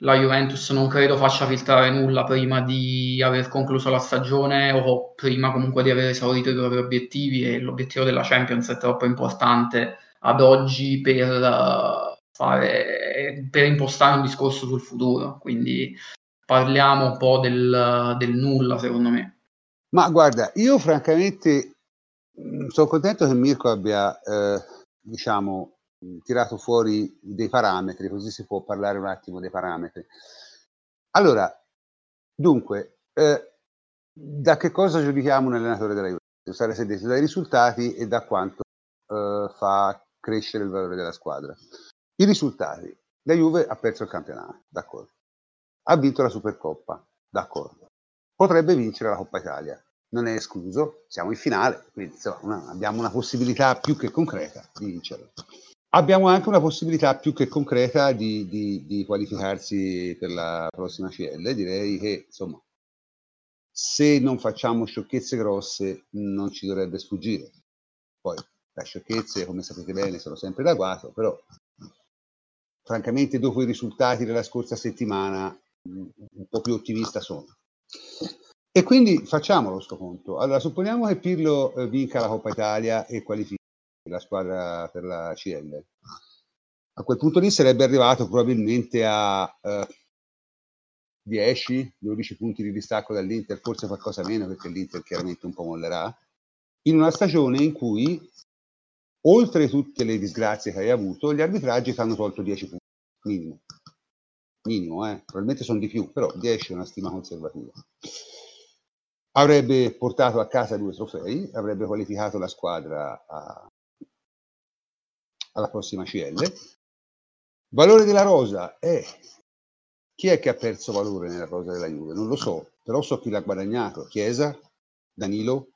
la Juventus non credo faccia filtrare nulla prima di aver concluso la stagione o prima comunque di aver esaurito i propri obiettivi e l'obiettivo della Champions è troppo importante ad oggi per... Fare, per impostare un discorso sul futuro. Quindi parliamo un po' del, del nulla, secondo me. Ma guarda, io francamente mm, sono contento che Mirko abbia, eh, diciamo, tirato fuori dei parametri, così si può parlare un attimo dei parametri. Allora, dunque, eh, da che cosa giudichiamo un allenatore della Juventus? Sarà detto dai risultati e da quanto eh, fa crescere il valore della squadra. I risultati. La Juve ha perso il campionato, d'accordo. Ha vinto la Supercoppa, d'accordo. Potrebbe vincere la Coppa Italia, non è escluso, siamo in finale, quindi insomma, una, abbiamo una possibilità più che concreta di vincerlo. Abbiamo anche una possibilità più che concreta di, di, di qualificarsi per la prossima CL. Direi che insomma, se non facciamo sciocchezze grosse, non ci dovrebbe sfuggire. Poi, le sciocchezze, come sapete bene, sono sempre d'agguato, però francamente dopo i risultati della scorsa settimana un po' più ottimista sono. E quindi facciamolo sto conto. Allora, supponiamo che Pirlo eh, vinca la Coppa Italia e qualifichi la squadra per la CL. A quel punto lì sarebbe arrivato probabilmente a eh, 10, 12 punti di distacco dall'Inter, forse qualcosa meno perché l'Inter chiaramente un po' mollerà, in una stagione in cui, oltre tutte le disgrazie che hai avuto, gli arbitraggi ti hanno tolto 10 punti, minimo. Minimo, eh? probabilmente sono di più, però 10 è una stima conservativa. Avrebbe portato a casa due trofei, avrebbe qualificato la squadra a, alla prossima CL. Valore della rosa, eh, chi è che ha perso valore nella rosa della Juve? Non lo so, però so chi l'ha guadagnato. Chiesa, Danilo,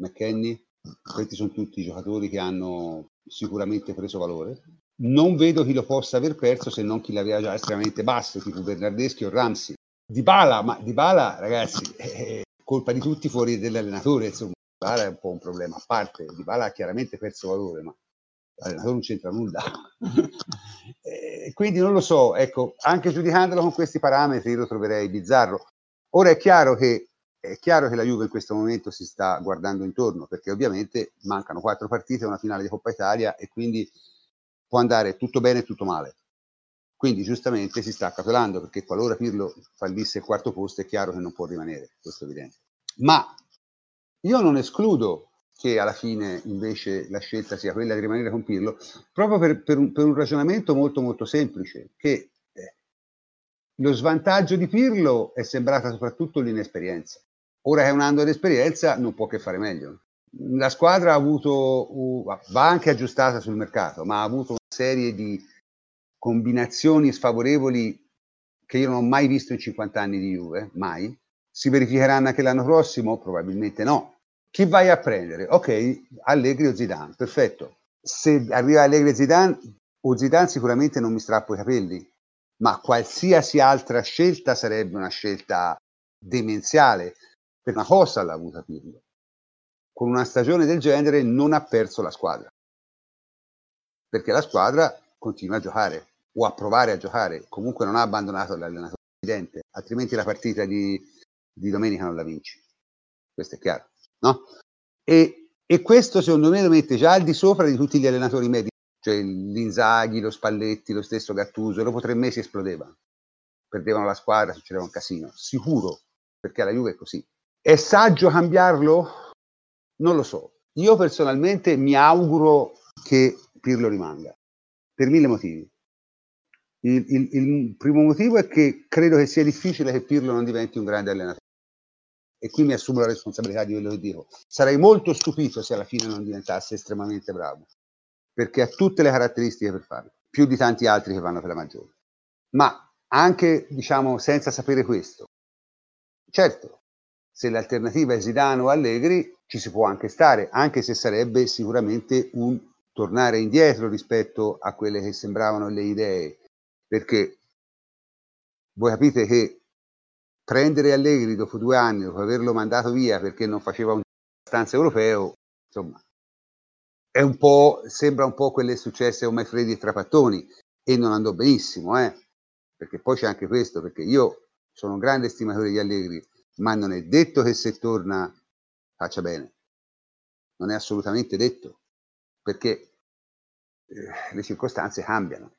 McKenny, questi sono tutti giocatori che hanno sicuramente preso valore. Non vedo chi lo possa aver perso se non chi l'aveva già estremamente basso, tipo Bernardeschi o Ramsey. Di Bala, ma Di Bala, ragazzi, è colpa di tutti fuori dell'allenatore, insomma. Di Bala è un po' un problema a parte. Di Bala ha chiaramente perso valore, ma l'allenatore non c'entra nulla. eh, quindi non lo so, ecco, anche giudicandolo con questi parametri lo troverei bizzarro. Ora è chiaro che è chiaro che la Juve in questo momento si sta guardando intorno perché ovviamente mancano quattro partite, una finale di Coppa Italia e quindi può andare tutto bene e tutto male. Quindi giustamente si sta calcolando perché qualora Pirlo fallisse il quarto posto è chiaro che non può rimanere, questo è evidente. Ma io non escludo che alla fine invece la scelta sia quella di rimanere con Pirlo, proprio per, per, un, per un, ragionamento molto molto semplice, che eh, lo svantaggio di Pirlo è sembrata soprattutto l'inesperienza. Ora che è un anno di esperienza non può che fare meglio. La squadra ha avuto, va anche aggiustata sul mercato, ma ha avuto una serie di combinazioni sfavorevoli che io non ho mai visto in 50 anni di Juve, mai. Si verificheranno anche l'anno prossimo? Probabilmente no, chi vai a prendere? Ok, Allegri o Zidane, perfetto. Se arriva Allegri o Zidane, o Zidane sicuramente non mi strappo i capelli, ma qualsiasi altra scelta sarebbe una scelta demenziale. Per una cosa l'ha avuta Pirlo. Con una stagione del genere non ha perso la squadra. Perché la squadra continua a giocare o a provare a giocare. Comunque non ha abbandonato l'allenatore presidente, altrimenti la partita di, di domenica non la vinci. Questo è chiaro. No? E, e, questo secondo me lo mette già al di sopra di tutti gli allenatori medi, cioè l'Inzaghi, lo Spalletti, lo stesso Gattuso, dopo tre mesi esplodeva, perdevano la squadra, succedeva un casino, sicuro, perché la Juve è così. È saggio cambiarlo? Non lo so. Io personalmente mi auguro che Pirlo rimanga, per mille motivi. Il, il, il, primo motivo è che credo che sia difficile che Pirlo non diventi un grande allenatore e qui mi assumo la responsabilità di quello che dico, sarei molto stupito se alla fine non diventasse estremamente bravo, perché ha tutte le caratteristiche per farlo, più di tanti altri che vanno per la maggiore. Ma anche, diciamo, senza sapere questo, certo, se l'alternativa è Zidane o Allegri, ci si può anche stare, anche se sarebbe sicuramente un tornare indietro rispetto a quelle che sembravano le idee, perché voi capite che prendere Allegri dopo due anni, dopo averlo mandato via perché non faceva un stanza europeo, insomma, è un po', sembra un po' quelle successe a Maifredi e Trapattoni e non andò benissimo, eh? perché poi c'è anche questo, perché io sono un grande stimatore di Allegri, ma non è detto che se torna faccia bene, non è assolutamente detto, perché eh, le circostanze cambiano.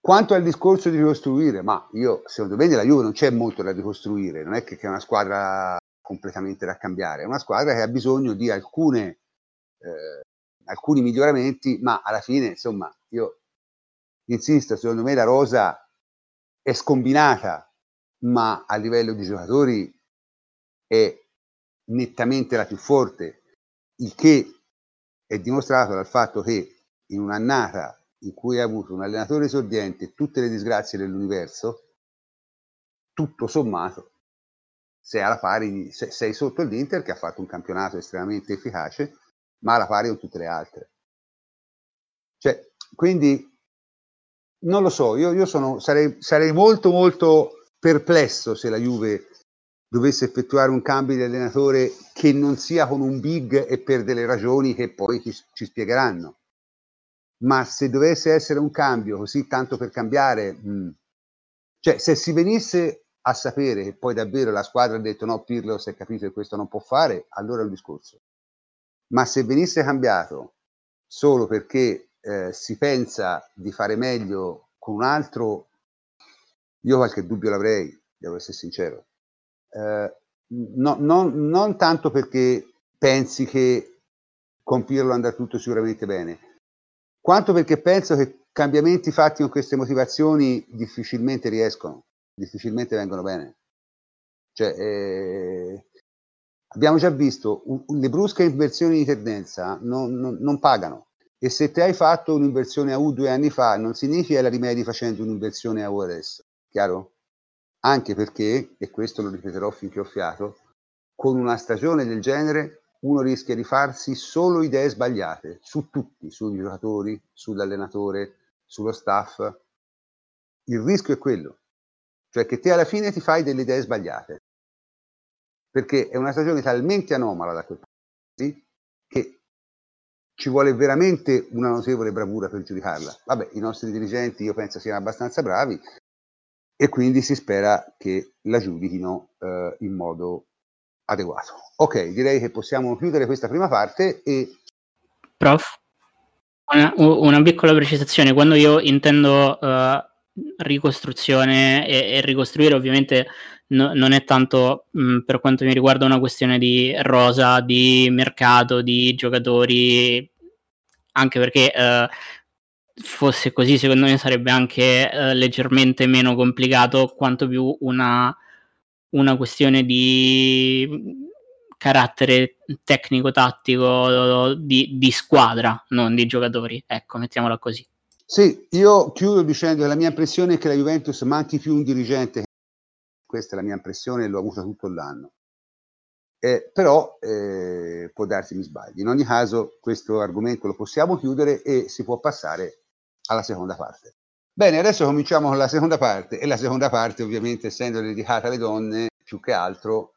Quanto al discorso di ricostruire, ma io secondo me nella Juve non c'è molto da ricostruire, non è che, è una squadra completamente da cambiare, è una squadra che ha bisogno di alcune, eh, alcuni miglioramenti, ma alla fine, insomma, io insisto, secondo me la rosa è scombinata, ma a livello di giocatori è nettamente la più forte, il che è dimostrato dal fatto che in un'annata in cui hai avuto un allenatore esordiente e tutte le disgrazie dell'universo, tutto sommato, sei alla pari sei sotto l'Inter che ha fatto un campionato estremamente efficace, ma alla pari con tutte le altre. Cioè, quindi non lo so, io, io sono, sarei, sarei molto molto perplesso se la Juve dovesse effettuare un cambio di allenatore che non sia con un big e per delle ragioni che poi ci, ci spiegheranno ma se dovesse essere un cambio così tanto per cambiare, mh, mm, cioè se si venisse a sapere che poi davvero la squadra ha detto no, Pirlo si è capito che questo non può fare, allora è un discorso. Ma se venisse cambiato solo perché eh, si pensa di fare meglio con un altro, Io qualche dubbio l'avrei, devo essere sincero. Eh, no, non, non tanto perché pensi che con Pirlo andrà tutto sicuramente bene, quanto perché penso che cambiamenti fatti con queste motivazioni difficilmente riescono, difficilmente vengono bene. Cioè, eh, abbiamo già visto, un, le brusche inversioni di tendenza non, non, non, pagano. E se te hai fatto un'inversione a U due anni fa, non significa che la rimedi facendo un'inversione a U adesso. Chiaro? Anche perché, e questo lo ripeterò finché ho fiato, con una stagione del genere uno rischia di farsi solo idee sbagliate su tutti, sui giocatori, sull'allenatore, sullo staff. Il rischio è quello, cioè che te alla fine ti fai delle idee sbagliate, perché è una stagione talmente anomala da quel punto di vista che ci vuole veramente una notevole bravura per giudicarla. Vabbè, i nostri dirigenti io penso siano abbastanza bravi e quindi si spera che la giudichino eh, in modo adeguato. Ok, direi che possiamo chiudere questa prima parte e... Prof, una, una piccola precisazione, quando io intendo uh, ricostruzione e, e, ricostruire ovviamente no, non è tanto mh, per quanto mi riguarda una questione di rosa, di mercato, di giocatori, anche perché... Uh, fosse così, secondo me sarebbe anche uh, leggermente meno complicato, quanto più una, una questione di carattere tecnico-tattico di, di, squadra, non di giocatori. Ecco, mettiamola così. Sì, io chiudo dicendo che la mia impressione è che la Juventus manchi più un dirigente. Questa è la mia impressione l'ho avuta tutto l'anno. Eh, però eh, può darsi mi sbagli. In ogni caso, questo argomento lo possiamo chiudere e si può passare alla seconda parte. Bene, adesso cominciamo con la seconda parte e la seconda parte ovviamente essendo dedicata alle donne più che altro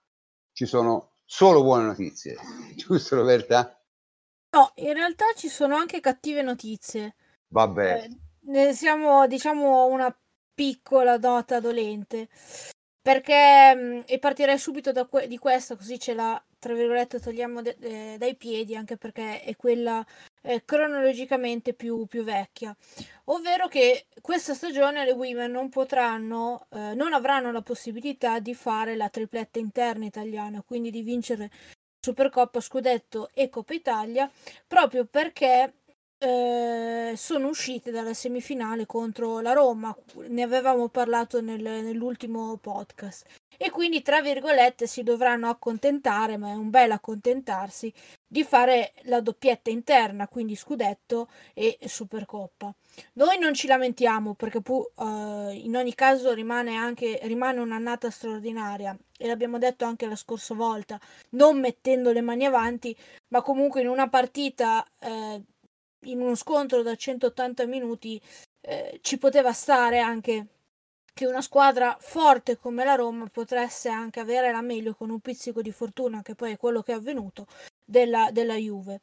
ci sono solo buone notizie, giusto Roberta? No, in realtà ci sono anche cattive notizie. Vabbè. Eh, siamo, diciamo, una piccola nota dolente. Perché, mm, e partirei subito da que- di questa, così ce la, tra virgolette, togliamo de- de- dai piedi, anche perché è quella eh, cronologicamente più, più, vecchia, ovvero che questa stagione le women non potranno, eh, non avranno la possibilità di fare la tripletta interna italiana, quindi di vincere Supercoppa, Scudetto e Coppa Italia, proprio perché eh, sono uscite dalla semifinale contro la Roma, ne avevamo parlato nel, nell'ultimo podcast. E quindi tra virgolette si dovranno accontentare, ma è un bel accontentarsi, di fare la doppietta interna, quindi scudetto e supercoppa. Noi non ci lamentiamo perché pu- uh, in ogni caso rimane anche rimane un'annata straordinaria. E l'abbiamo detto anche la scorsa volta, non mettendo le mani avanti, ma comunque in una partita eh, in uno scontro da 180 minuti eh, ci poteva stare anche che una squadra forte come la Roma potesse anche avere la meglio con un pizzico di fortuna, che poi è quello che è avvenuto, della, della Juve.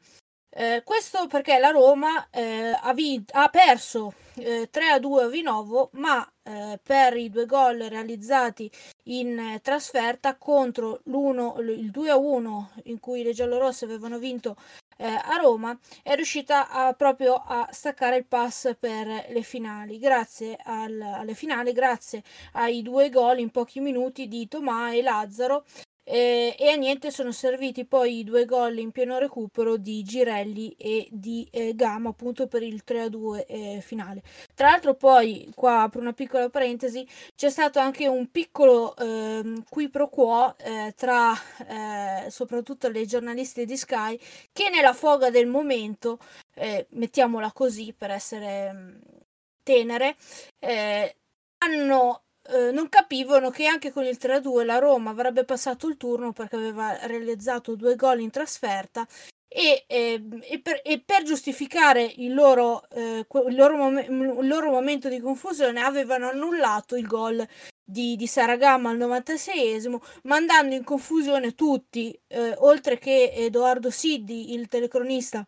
Eh, questo perché la Roma eh, ha, vinto, ha, perso eh, 3 a 2 a Vinovo, ma eh, per i due gol realizzati in eh, trasferta contro il 2 a 1 in cui le giallorosse avevano vinto eh, a Roma, è riuscita a, proprio a staccare il pass per le finali. Grazie al, alle finali, grazie ai due gol in pochi minuti di Tomà e Lazzaro, eh, e a niente sono serviti poi i due gol in pieno recupero di Girelli e di eh, Gama appunto per il 3-2 eh, finale. Tra l'altro poi qua apro una piccola parentesi c'è stato anche un piccolo ehm, qui pro quo eh, tra eh, soprattutto le giornaliste di Sky che nella foga del momento mettiamola così per essere mm, tenere hanno eh, non capivano che anche con il 3-2 la Roma avrebbe passato il turno perché aveva realizzato due gol in trasferta e, eh, e, per, e per, giustificare il loro, eh, il, loro mom- il loro, momento di confusione avevano annullato il gol di, di Saragama al 96esimo mandando in confusione tutti eh, oltre che Edoardo Siddi il telecronista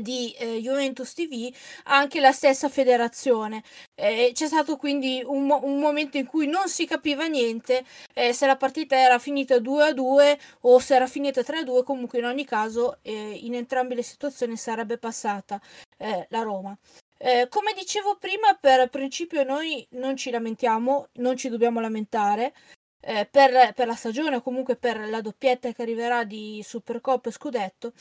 di eh, Juventus TV anche la stessa federazione. Eh, c'è stato quindi un, mo- un, momento in cui non si capiva niente eh, se la partita era finita 2 a 2 o se era finita 3 a 2, comunque in ogni caso eh, in entrambe le situazioni sarebbe passata eh, la Roma. Eh, come dicevo prima, per principio noi non ci lamentiamo, non ci dobbiamo lamentare. Per, per, la stagione o comunque per la doppietta che arriverà di Supercoppa e Scudetto.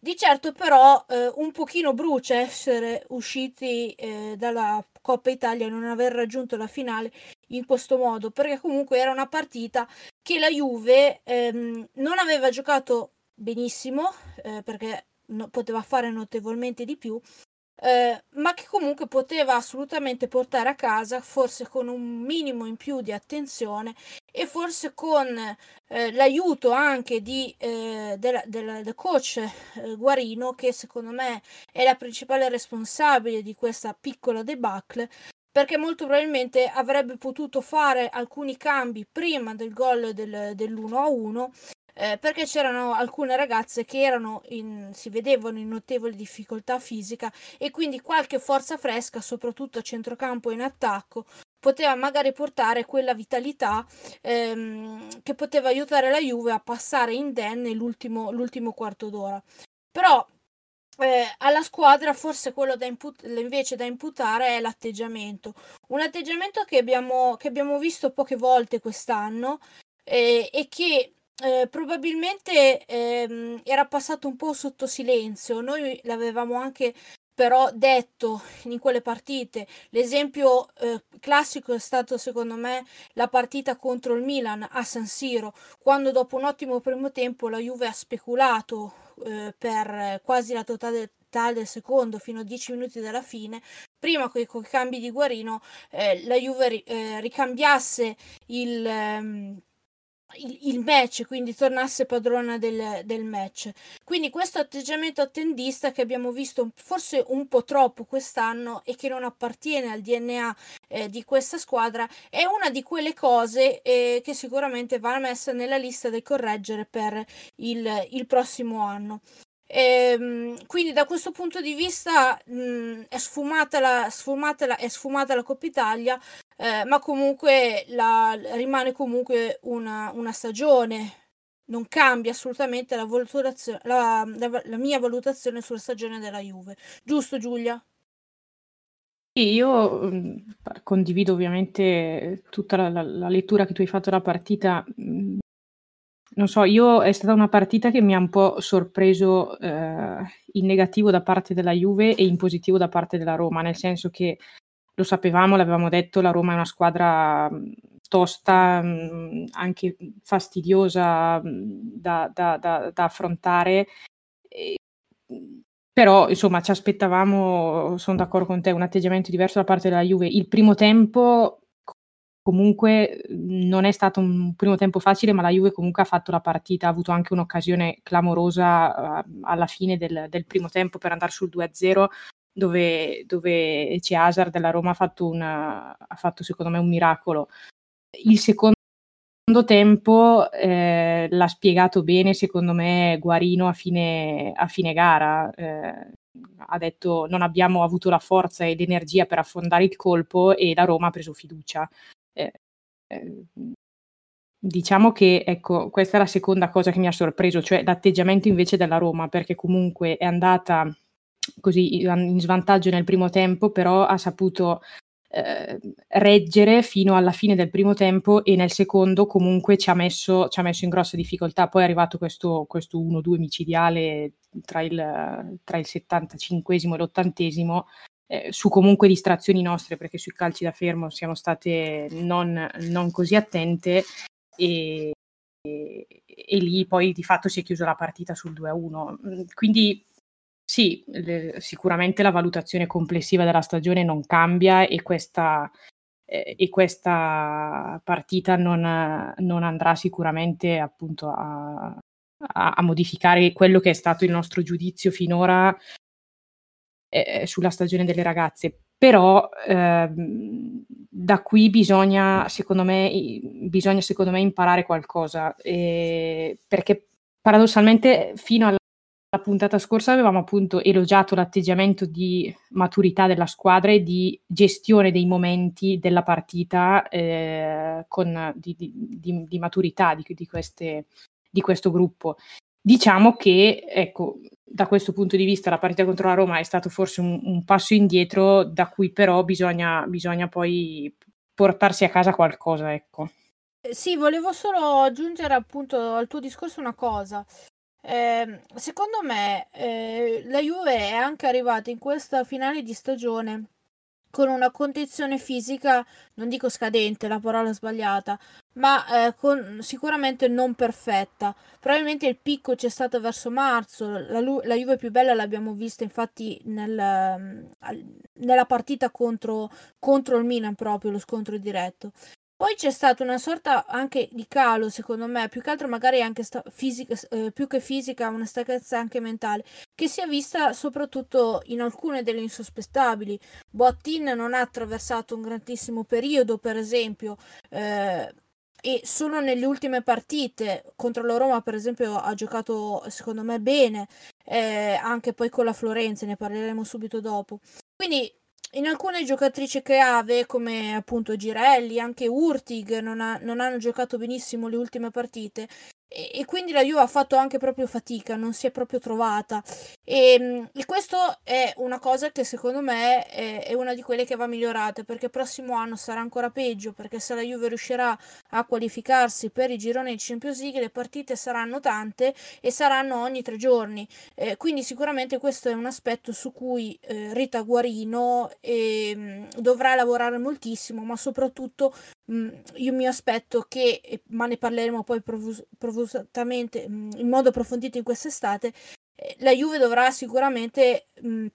Di certo però eh, un pochino brucia essere usciti eh, dalla Coppa Italia e non aver raggiunto la finale in questo modo, perché comunque era una partita che la Juve ehm, non aveva giocato benissimo, eh, perché no, poteva fare notevolmente di più, eh, ma che comunque poteva assolutamente portare a casa, forse con un minimo in più di attenzione e forse con eh, l'aiuto anche di, eh, della, della, del coach eh, Guarino, che secondo me è la principale responsabile di questa piccola debacle, perché molto probabilmente avrebbe potuto fare alcuni cambi prima del gol del, dell'1-1 eh, perché c'erano alcune ragazze che erano in, si vedevano in notevole difficoltà fisica e quindi qualche forza fresca, soprattutto a centrocampo e in attacco, poteva magari portare quella vitalità ehm, che poteva aiutare la Juve a passare indenne l'ultimo, l'ultimo quarto d'ora. Però eh, alla squadra forse quello da imput- invece da imputare è l'atteggiamento. Un atteggiamento che abbiamo, che abbiamo visto poche volte quest'anno eh, e che eh, probabilmente ehm, era passato un po' sotto silenzio. Noi l'avevamo anche però detto in quelle partite. L'esempio eh, classico è stato secondo me la partita contro il Milan a San Siro, quando dopo un ottimo primo tempo la Juve ha speculato eh, per quasi la totale del secondo fino a 10 minuti dalla fine, prima con i cambi di Guarino, eh, la Juve eh, ricambiasse il, ehm, il, il, match, quindi tornasse padrona del, del, match. Quindi questo atteggiamento attendista che abbiamo visto forse un po' troppo quest'anno e che non appartiene al DNA eh, di questa squadra è una di quelle cose eh, che sicuramente va messa nella lista da correggere per il, il prossimo anno. E, ehm, quindi da questo punto di vista mh, è, sfumata la, sfumata la, è sfumata la Coppa Italia, eh, ma comunque la, rimane comunque una, una, stagione. Non cambia assolutamente la, la, la, mia valutazione sulla stagione della Juve. Giusto Giulia? Io condivido ovviamente tutta la, lettura che tu hai fatto della partita. Mm, non so, io è stata una partita che mi ha un po' sorpreso eh, in negativo da parte della Juve e in positivo da parte della Roma, nel senso che lo sapevamo, l'avevamo detto, la Roma è una squadra tosta, anche fastidiosa da, da, da, da affrontare. E, però insomma ci aspettavamo, sono d'accordo con te, un atteggiamento diverso da parte della Juve. Il primo tempo comunque non è stato un primo tempo facile, ma la Juve comunque ha fatto la partita, ha avuto anche un'occasione clamorosa uh, alla fine del, del, primo tempo per andare sul 2-0, dove, dove c'è Hazard della Roma ha fatto, una, ha fatto secondo me un miracolo. Il secondo tempo eh, l'ha spiegato bene, secondo me, Guarino a fine, a fine gara. Eh, ha detto non abbiamo avuto la forza e l'energia per affondare il colpo e la Roma ha preso fiducia. Eh, eh, diciamo che ecco, questa è la seconda cosa che mi ha sorpreso, cioè l'atteggiamento invece della Roma, perché comunque è andata così in svantaggio nel primo tempo, però ha saputo eh, reggere fino alla fine del primo tempo e nel secondo comunque ci ha messo, ci ha messo in grossa difficoltà. Poi è arrivato questo, questo 1-2 micidiale tra il, tra il 75 e l'80 eh, su comunque distrazioni nostre, perché sui calci da fermo siamo state non, non così attente e, e, e, lì poi di fatto si è chiusa la partita sul 2-1. Quindi sì, le, sicuramente la valutazione complessiva della stagione non cambia e questa, eh, e questa partita non, non, andrà sicuramente appunto a, a, a, modificare quello che è stato il nostro giudizio finora eh, sulla stagione delle ragazze. Però ehm, da qui bisogna secondo, me, bisogna, secondo me, imparare qualcosa, eh, perché paradossalmente fino alla la puntata scorsa avevamo appunto elogiato l'atteggiamento di maturità della squadra e di gestione dei momenti della partita eh, con, di, di, di, di, maturità di, queste, di questo gruppo. Diciamo che, ecco, da questo punto di vista la partita contro la Roma è stato forse un, un passo indietro da cui però bisogna, bisogna poi portarsi a casa qualcosa, ecco. Eh, sì, volevo solo aggiungere appunto al tuo discorso una cosa. Eh, secondo me eh, la Juve è anche arrivata in questa finale di stagione con una condizione fisica, non dico scadente, la parola sbagliata, ma eh, con, sicuramente non perfetta. Probabilmente il picco c'è stato verso marzo, la, la Juve più bella l'abbiamo vista infatti nel, nella partita contro, contro il Milan proprio, lo scontro diretto. Poi c'è stata una sorta anche di calo, secondo me, più che altro magari anche sta- fisica, eh, più che fisica, una stanchezza anche mentale, che si è vista soprattutto in alcune delle insospettabili. Boattin non ha attraversato un grandissimo periodo, per esempio, eh, e solo nelle ultime partite contro la Roma, per esempio, ha giocato secondo me bene, eh, anche poi con la Florenza, ne parleremo subito dopo. Quindi in alcune giocatrici chiave, come appunto Girelli, anche Urtig, non, ha, non hanno giocato benissimo le ultime partite e, e, quindi la Juve ha fatto anche proprio fatica, non si è proprio trovata. E, ehm, e questo è una cosa che secondo me è, è, una di quelle che va migliorata perché il prossimo anno sarà ancora peggio perché se la Juve riuscirà a qualificarsi per i gironi di Champions League le partite saranno tante e saranno ogni tre giorni. Eh, quindi sicuramente questo è un aspetto su cui eh, Rita Guarino eh, dovrà lavorare moltissimo, ma soprattutto mh, io mi aspetto che, ma ne parleremo poi provus- provusatamente in modo approfondito in quest'estate, eh, la Juve dovrà sicuramente mh,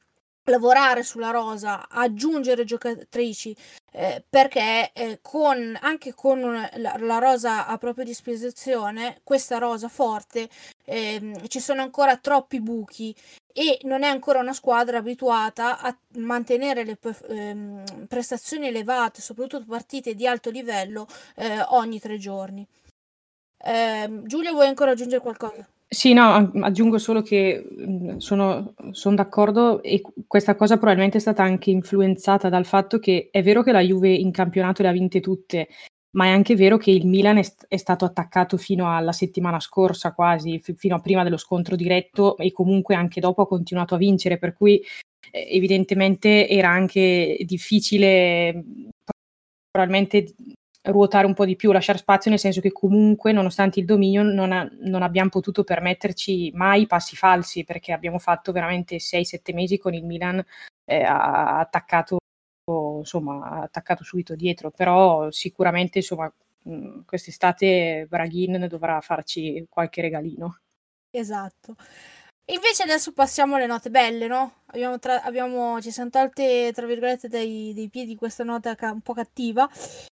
lavorare sulla rosa, aggiungere giocatrici, eh, perché eh, con, anche con la, la, rosa a propria disposizione, questa rosa forte, eh, ci sono ancora troppi buchi e non è ancora una squadra abituata a mantenere le ehm, prestazioni elevate, soprattutto partite di alto livello, eh, ogni tre giorni. Ehm, Giulia, vuoi ancora aggiungere qualcosa? Sì, no, aggiungo solo che mhmm, sono, son d'accordo e questa cosa probabilmente è stata anche influenzata dal fatto che è vero che la Juve in campionato le ha vinte tutte, ma è anche vero che il Milan è, è stato attaccato fino alla settimana scorsa quasi, f- fino a prima dello scontro diretto e comunque anche dopo ha continuato a vincere, per cui eh, evidentemente era anche difficile probabilmente ruotare un po' di più, lasciare spazio, nel senso che comunque, nonostante il dominio, non, ha, non abbiamo potuto permetterci mai passi falsi, perché abbiamo fatto veramente 6-7 mesi con il Milan eh, attaccato, insomma, attaccato subito dietro, però sicuramente, insomma, quest'estate Braghin dovrà farci qualche regalino. Esatto. Invece adesso passiamo alle note belle, no? Abbiamo, tra- abbiamo ci siamo tolte, tra virgolette, dai, dai piedi questa nota ca- un po' cattiva.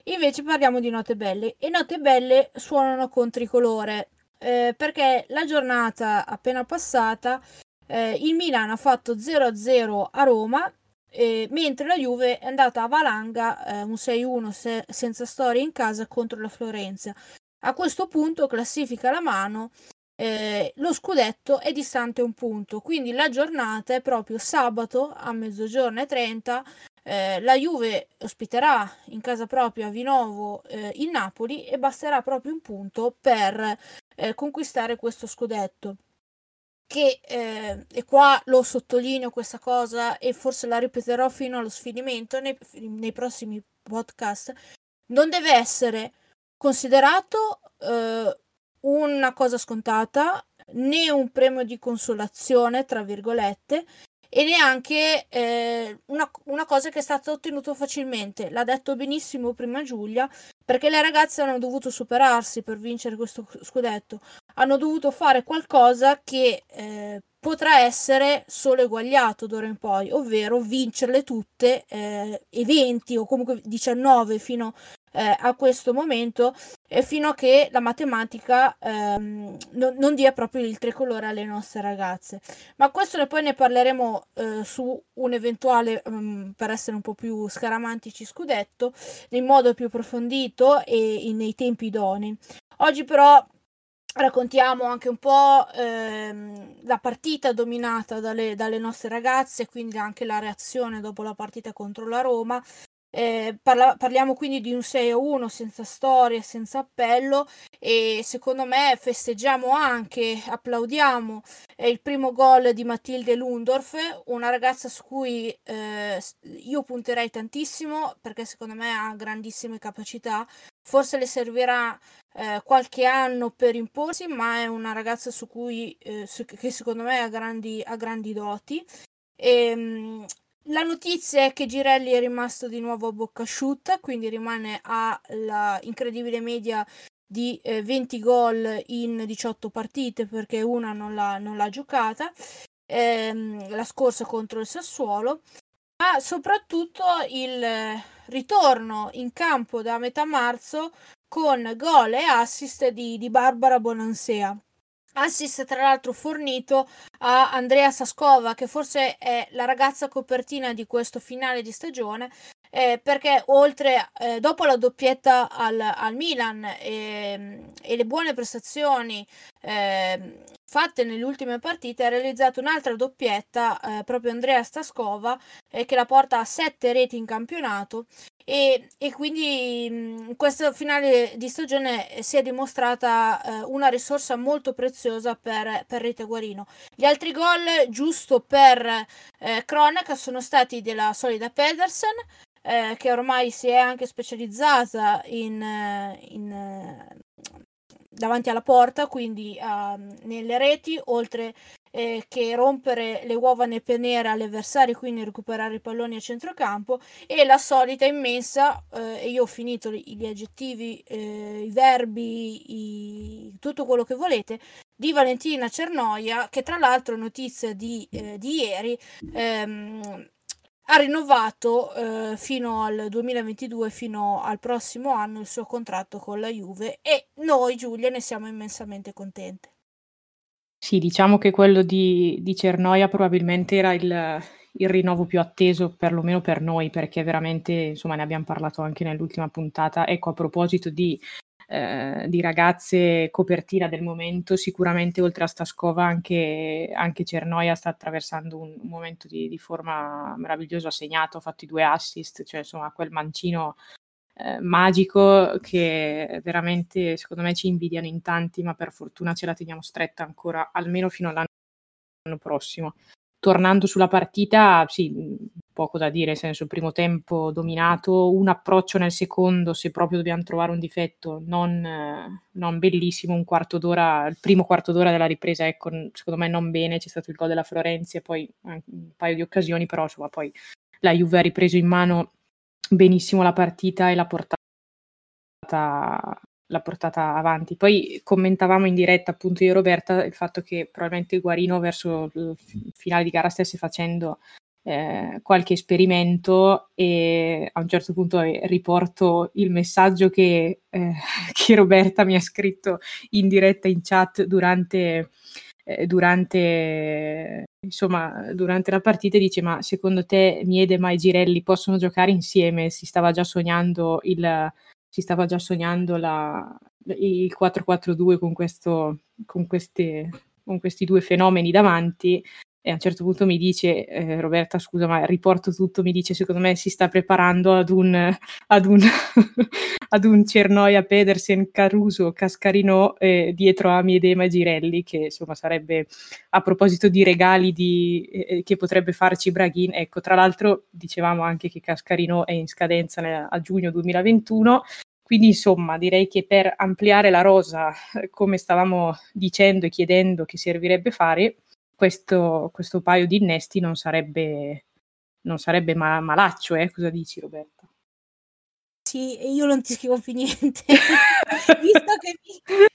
Invece parliamo di note belle. E note belle suonano con tricolore. Eh, perché la giornata appena passata eh, il Milan ha fatto 0-0 a Roma, eh, mentre la Juve è andata a valanga eh, un 6-1 se- senza storia in casa contro la Florenza. A questo punto classifica la mano eh, lo scudetto è distante un punto, quindi la giornata è proprio sabato a mezzogiorno e 30. Eh, la Juve ospiterà in casa propria a Vinovo eh, il Napoli e basterà proprio un punto per eh, conquistare questo scudetto. Che eh, e qua lo sottolineo questa cosa e forse la ripeterò fino allo sfinimento nei, nei prossimi podcast. Non deve essere considerato eh, una cosa scontata, né un premio di consolazione, tra virgolette, e neanche eh, una, una, cosa che è stata ottenuta facilmente. L'ha detto benissimo prima Giulia, perché le ragazze hanno dovuto superarsi per vincere questo scudetto. Hanno dovuto fare qualcosa che eh, potrà essere solo eguagliato d'ora in poi, ovvero vincerle tutte, eh, e 20 o comunque 19 fino eh, a questo momento fino a che la matematica ehm, non, non, dia proprio il tricolore alle nostre ragazze. Ma questo poi ne parleremo eh, su un eventuale, um, per essere un po' più scaramantici, scudetto, in modo più approfondito e in, nei tempi idonei. Oggi però raccontiamo anche un po' ehm, la partita dominata dalle, dalle, nostre ragazze, quindi anche la reazione dopo la partita contro la Roma Eh, parla- parliamo quindi di un 6 a 1 senza storia, senza appello e secondo me festeggiamo anche, applaudiamo eh, il primo gol di Matilde Lundorf, una ragazza su cui eh, io punterei tantissimo perché secondo me ha grandissime capacità. Forse le servirà eh, qualche anno per imporsi, ma è una ragazza su cui, eh, su, che secondo me ha grandi, ha grandi doti. E, ehm, la notizia è che Girelli è rimasto di nuovo a bocca asciutta, quindi rimane alla incredibile media di eh, 20 gol in 18 partite perché una non l'ha, non l'ha giocata, ehm, la scorsa contro il Sassuolo, ma soprattutto il ritorno in campo da metà marzo con gol e assist di, di Barbara Bonansea assist tra l'altro fornito a Andrea Saskova che forse è la ragazza copertina di questo finale di stagione eh, perché oltre eh, dopo la doppietta al, al Milan e, e, le buone prestazioni eh, fatte nelle ultime partite ha realizzato un'altra doppietta eh, proprio Andrea Staskova eh, che la porta a sette reti in campionato e, e quindi in questo finale di stagione si è dimostrata eh, una risorsa molto preziosa per, per Rete Guarino. Gli altri gol, giusto per eh, cronaca, sono stati della solida Pedersen, eh, che ormai si è anche specializzata in, eh, in, eh, davanti alla porta, quindi uh, nelle reti, oltre eh, che rompere le uova neppe nere all'avversario, quindi recuperare i palloni a centrocampo, e la solita immensa, eh, e io ho finito gli aggettivi, eh, i verbi, i, tutto quello che volete, di Valentina Cernoia, che tra l'altro notizia di, eh, di ieri, ehm, ha rinnovato eh, fino al 2022, fino al prossimo anno, il suo contratto con la Juve e noi, Giulia, ne siamo immensamente contente. Sì, diciamo che quello di, di Cernoia probabilmente era il, il, rinnovo più atteso, perlomeno per noi, perché veramente, insomma, ne abbiamo parlato anche nell'ultima puntata. Ecco, a proposito di, eh, di ragazze copertina del momento, sicuramente oltre a Staskova anche, anche Cernoia sta attraversando un, un momento di, di, forma meraviglioso, ha segnato, ha fatto i due assist, cioè insomma quel mancino eh, magico che veramente secondo me ci invidiano in tanti, ma per fortuna ce la teniamo stretta ancora almeno fino all'anno prossimo. Tornando sulla partita, sì, poco da dire, nel senso primo tempo dominato, un approccio nel secondo, se proprio dobbiamo trovare un difetto, non, non bellissimo, un quarto d'ora, il primo quarto d'ora della ripresa, ecco, secondo me non bene, c'è stato il gol della Florenzi e poi un paio di occasioni, però insomma poi la Juve ha ripreso in mano benissimo la partita e l'ha portata, l'ha portata avanti. Poi commentavamo in diretta appunto io e Roberta il fatto che probabilmente Guarino verso il finale di gara stesse facendo eh, qualche esperimento e a un certo punto eh, riporto il messaggio che, eh, che, Roberta mi ha scritto in diretta in chat durante, eh, durante insomma, durante la partita dice ma secondo te Miedema e Girelli possono giocare insieme? Si stava già sognando il, si stava già sognando la, il 4-4-2 con, questo, con, queste, con questi due fenomeni davanti e a un certo punto mi dice, eh, Roberta scusa ma riporto tutto, mi dice secondo me si sta preparando ad un, ad un, ad un Cernoia, Pedersen, Caruso, Cascarino eh, dietro a Miedema e Girelli che insomma sarebbe a proposito di regali di, eh, che potrebbe farci Braghin, ecco tra l'altro dicevamo anche che Cascarino è in scadenza nel, a giugno 2021 quindi insomma direi che per ampliare la rosa, come stavamo dicendo e chiedendo che servirebbe fare, questo, questo paio di innesti non sarebbe, non sarebbe ma- malaccio, eh? Cosa dici Roberta? Sì, io non ti scrivo più niente, visto che mi...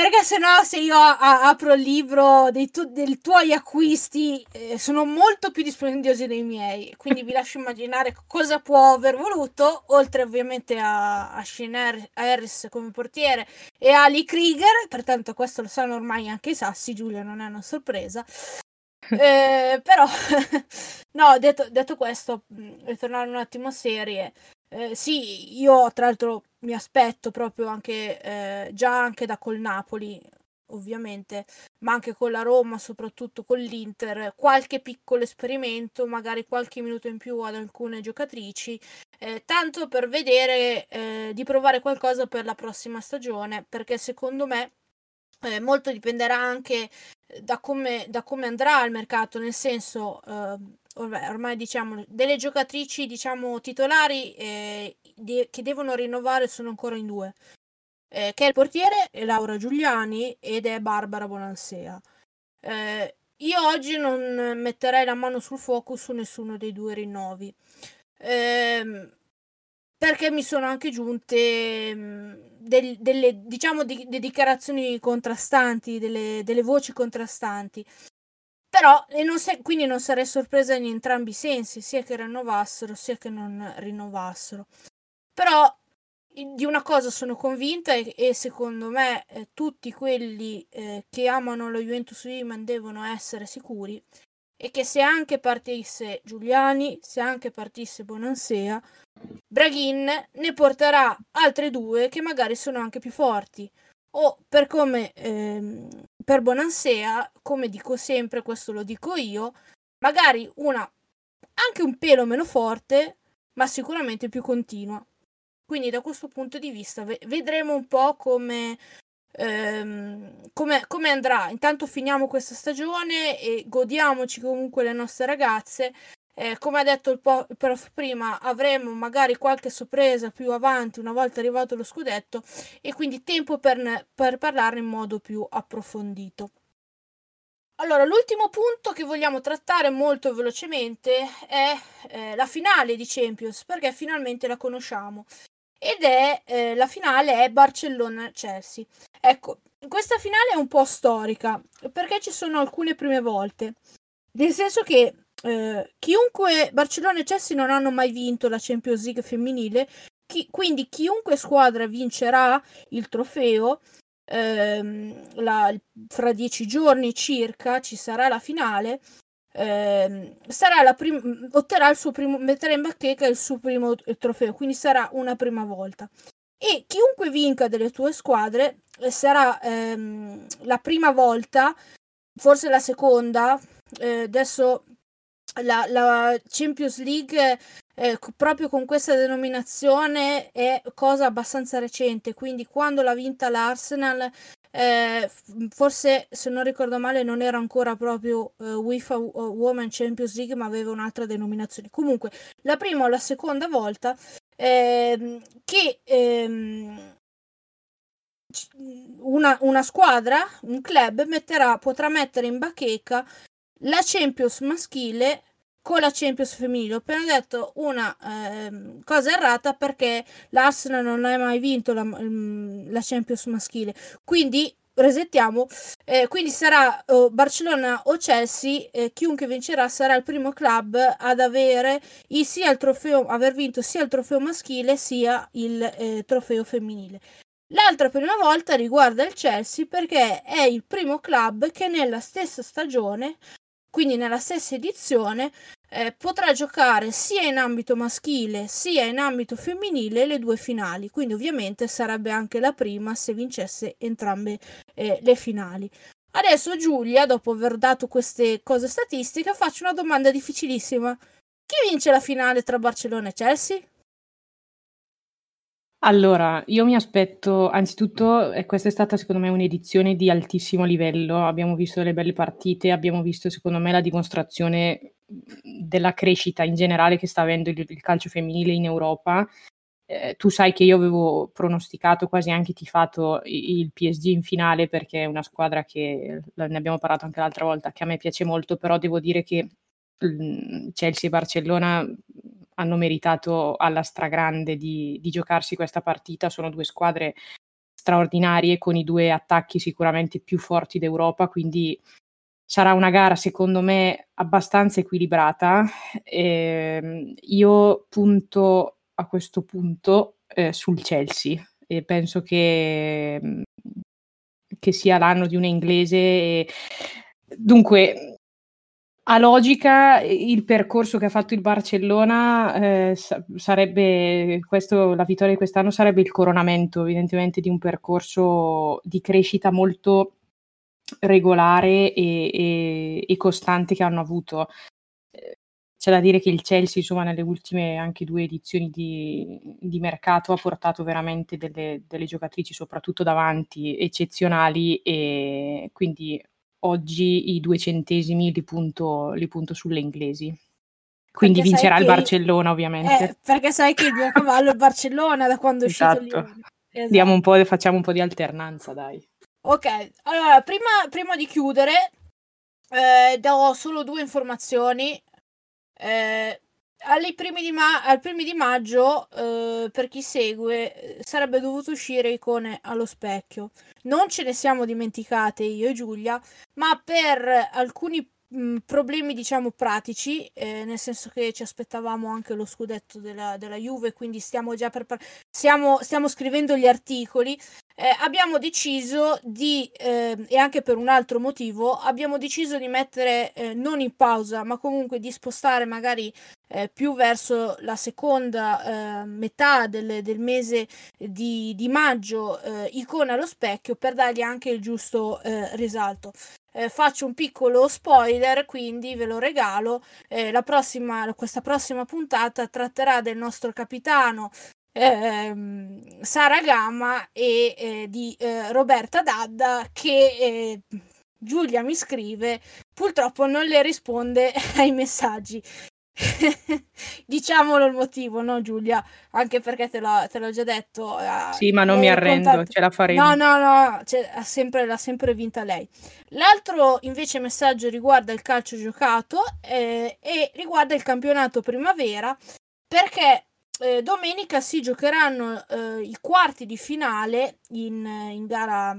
Perché se no, se io a- apro il libro dei, tu- dei tuoi acquisti, eh, sono molto più dispendiosi dei miei. Quindi vi lascio immaginare cosa può aver voluto, oltre ovviamente a, a Shane Harris come portiere e a Lee Krieger. Pertanto, questo lo sanno ormai anche i sassi. Giulia non è una sorpresa. Eh, però, no, detto, detto questo, ritornare un attimo a serie. Eh, sì, io tra l'altro mi aspetto proprio anche eh, già anche da col Napoli ovviamente, ma anche con la Roma, soprattutto con l'Inter, qualche piccolo esperimento, magari qualche minuto in più ad alcune giocatrici, eh, tanto per vedere eh, di provare qualcosa per la prossima stagione, perché secondo me eh, molto dipenderà anche da come, da come andrà il mercato, nel senso, ormai diciamo, delle giocatrici diciamo, titolari eh, di, che devono rinnovare sono ancora in due, eh, che è il portiere è Laura Giuliani ed è Barbara Bonansea. Eh, io oggi non metterei la mano sul fuoco su nessuno dei due rinnovi. Eh, perché mi sono anche giunte mh, del, delle, diciamo, di, di dichiarazioni contrastanti, delle, delle, voci contrastanti. Però, non se, quindi non sarei sorpresa in entrambi i sensi, sia che rinnovassero sia che non rinnovassero. Però di una cosa sono convinta e, e secondo me eh, tutti quelli eh, che amano lo Juventus Women devono essere sicuri e che se anche partisse Giuliani, se anche partisse Bonansea, Braghin ne porterà altre due che magari sono anche più forti. O per come ehm, per Bonansea, come dico sempre, questo lo dico io, magari una anche un pelo meno forte, ma sicuramente più continua. Quindi da questo punto di vista vedremo un po' come, ehm, come, come andrà. Intanto finiamo questa stagione e godiamoci comunque le nostre ragazze eh, come ha detto il, po- il prof prima, avremo magari qualche sorpresa più avanti una volta arrivato lo scudetto e quindi tempo per, ne- per parlarne in modo più approfondito. Allora, l'ultimo punto che vogliamo trattare molto velocemente è eh, la finale di Champions, perché finalmente la conosciamo. Ed è eh, la finale è Barcellona-Chelsea. Ecco, questa finale è un po' storica, perché ci sono alcune prime volte. Nel senso che eh, chiunque Barcellona e Chelsea non hanno mai vinto la Champions League femminile, chi, quindi chiunque squadra vincerà il trofeo ehm, la, fra dieci giorni circa ci sarà la finale. Eh, sarà la prim- otterrà il suo primo metterà in bacheca il suo primo trofeo quindi sarà una prima volta e chiunque vinca delle tue squadre eh, sarà ehm, la prima volta forse la seconda eh, adesso la, la Champions League eh, proprio con questa denominazione è cosa abbastanza recente, quindi quando l'ha vinta l'Arsenal eh, forse se non ricordo male non era ancora proprio eh, UEFA Women Champions League ma aveva un'altra denominazione. Comunque la prima o la seconda volta ehm, che ehm, una, una, squadra, un club metterà, potrà mettere in bacheca la Champions maschile con la Champions femminile. Ho appena detto una eh, cosa errata perché l'Arsenal non ha mai vinto la, la Champions maschile. Quindi resettiamo. Eh, quindi sarà oh, Barcellona o Chelsea, eh, chiunque vincerà sarà il primo club ad avere il, sia il trofeo, aver vinto sia il trofeo maschile sia il eh, trofeo femminile. L'altra prima volta riguarda il Chelsea perché è il primo club che nella stessa stagione quindi nella stessa edizione eh, potrà giocare sia in ambito maschile sia in ambito femminile le due finali, quindi ovviamente sarebbe anche la prima se vincesse entrambe eh, le finali. Adesso Giulia, dopo aver dato queste cose statistiche, faccio una domanda difficilissima. Chi vince la finale tra Barcellona e Chelsea? Allora, io mi aspetto anzitutto, eh, questa è stata secondo me un'edizione di altissimo livello, abbiamo visto delle belle partite, abbiamo visto secondo me la dimostrazione della crescita in generale che sta avendo il, il calcio femminile in Europa. Eh, tu sai che io avevo pronosticato, quasi anche tifato il PSG in finale perché è una squadra che, ne abbiamo parlato anche l'altra volta, che a me piace molto, però devo dire che mh, Chelsea e Barcellona hanno meritato alla stragrande di, di giocarsi questa partita. Sono due squadre straordinarie con i due attacchi sicuramente più forti d'Europa, quindi sarà una gara secondo me abbastanza equilibrata. Eh, io punto a questo punto eh, sul Chelsea e penso che, che sia l'anno di una inglese. E... Dunque, a logica, il percorso che ha fatto il Barcellona eh, sarebbe questo, la vittoria di quest'anno sarebbe il coronamento, evidentemente, di un percorso di crescita molto regolare e, e, e, costante che hanno avuto. C'è da dire che il Chelsea, insomma, nelle ultime anche due edizioni di, di mercato ha portato veramente delle, delle, giocatrici, soprattutto davanti, eccezionali e quindi oggi i due centesimi li punto, li punto sulle inglesi. Quindi perché vincerà il Barcellona, ovviamente. Eh, perché sai che il mio cavallo è il Barcellona da quando è uscito esatto. esatto. Un po', facciamo un po' di alternanza, dai. Ok, allora, prima, prima di chiudere, eh, do solo due informazioni. Eh, primi di ma- al primi di maggio, eh, per chi segue, sarebbe dovuto uscire Icone allo specchio. Non ce ne siamo dimenticate io e Giulia, ma per alcuni mh, problemi diciamo pratici, eh, nel senso che ci aspettavamo anche lo scudetto della, della Juve, quindi stiamo già per, stiamo, stiamo scrivendo gli articoli eh, abbiamo deciso di, eh, e anche per un altro motivo, abbiamo deciso di mettere eh, non in pausa, ma comunque di spostare magari eh, più verso la seconda eh, metà del, del mese di, di maggio eh, icona allo specchio per dargli anche il giusto risalto. Eh, faccio un piccolo spoiler, quindi ve lo regalo. Eh, la prossima, questa prossima puntata tratterà del nostro capitano ehm, Sara Gama e eh, di eh, Roberta Dadda che eh, Giulia mi scrive, purtroppo non le risponde ai messaggi. Diciamolo il motivo, no Giulia? Anche perché te l'ho, te l'ho già detto. Eh, sì, ma non mi arrendo, contatto... ce la faremo. No, no, no, cioè, ha sempre, l'ha sempre vinta lei. L'altro invece messaggio riguarda il calcio giocato eh, e riguarda il campionato primavera perché eh, domenica si giocheranno eh, i quarti di finale in, in gara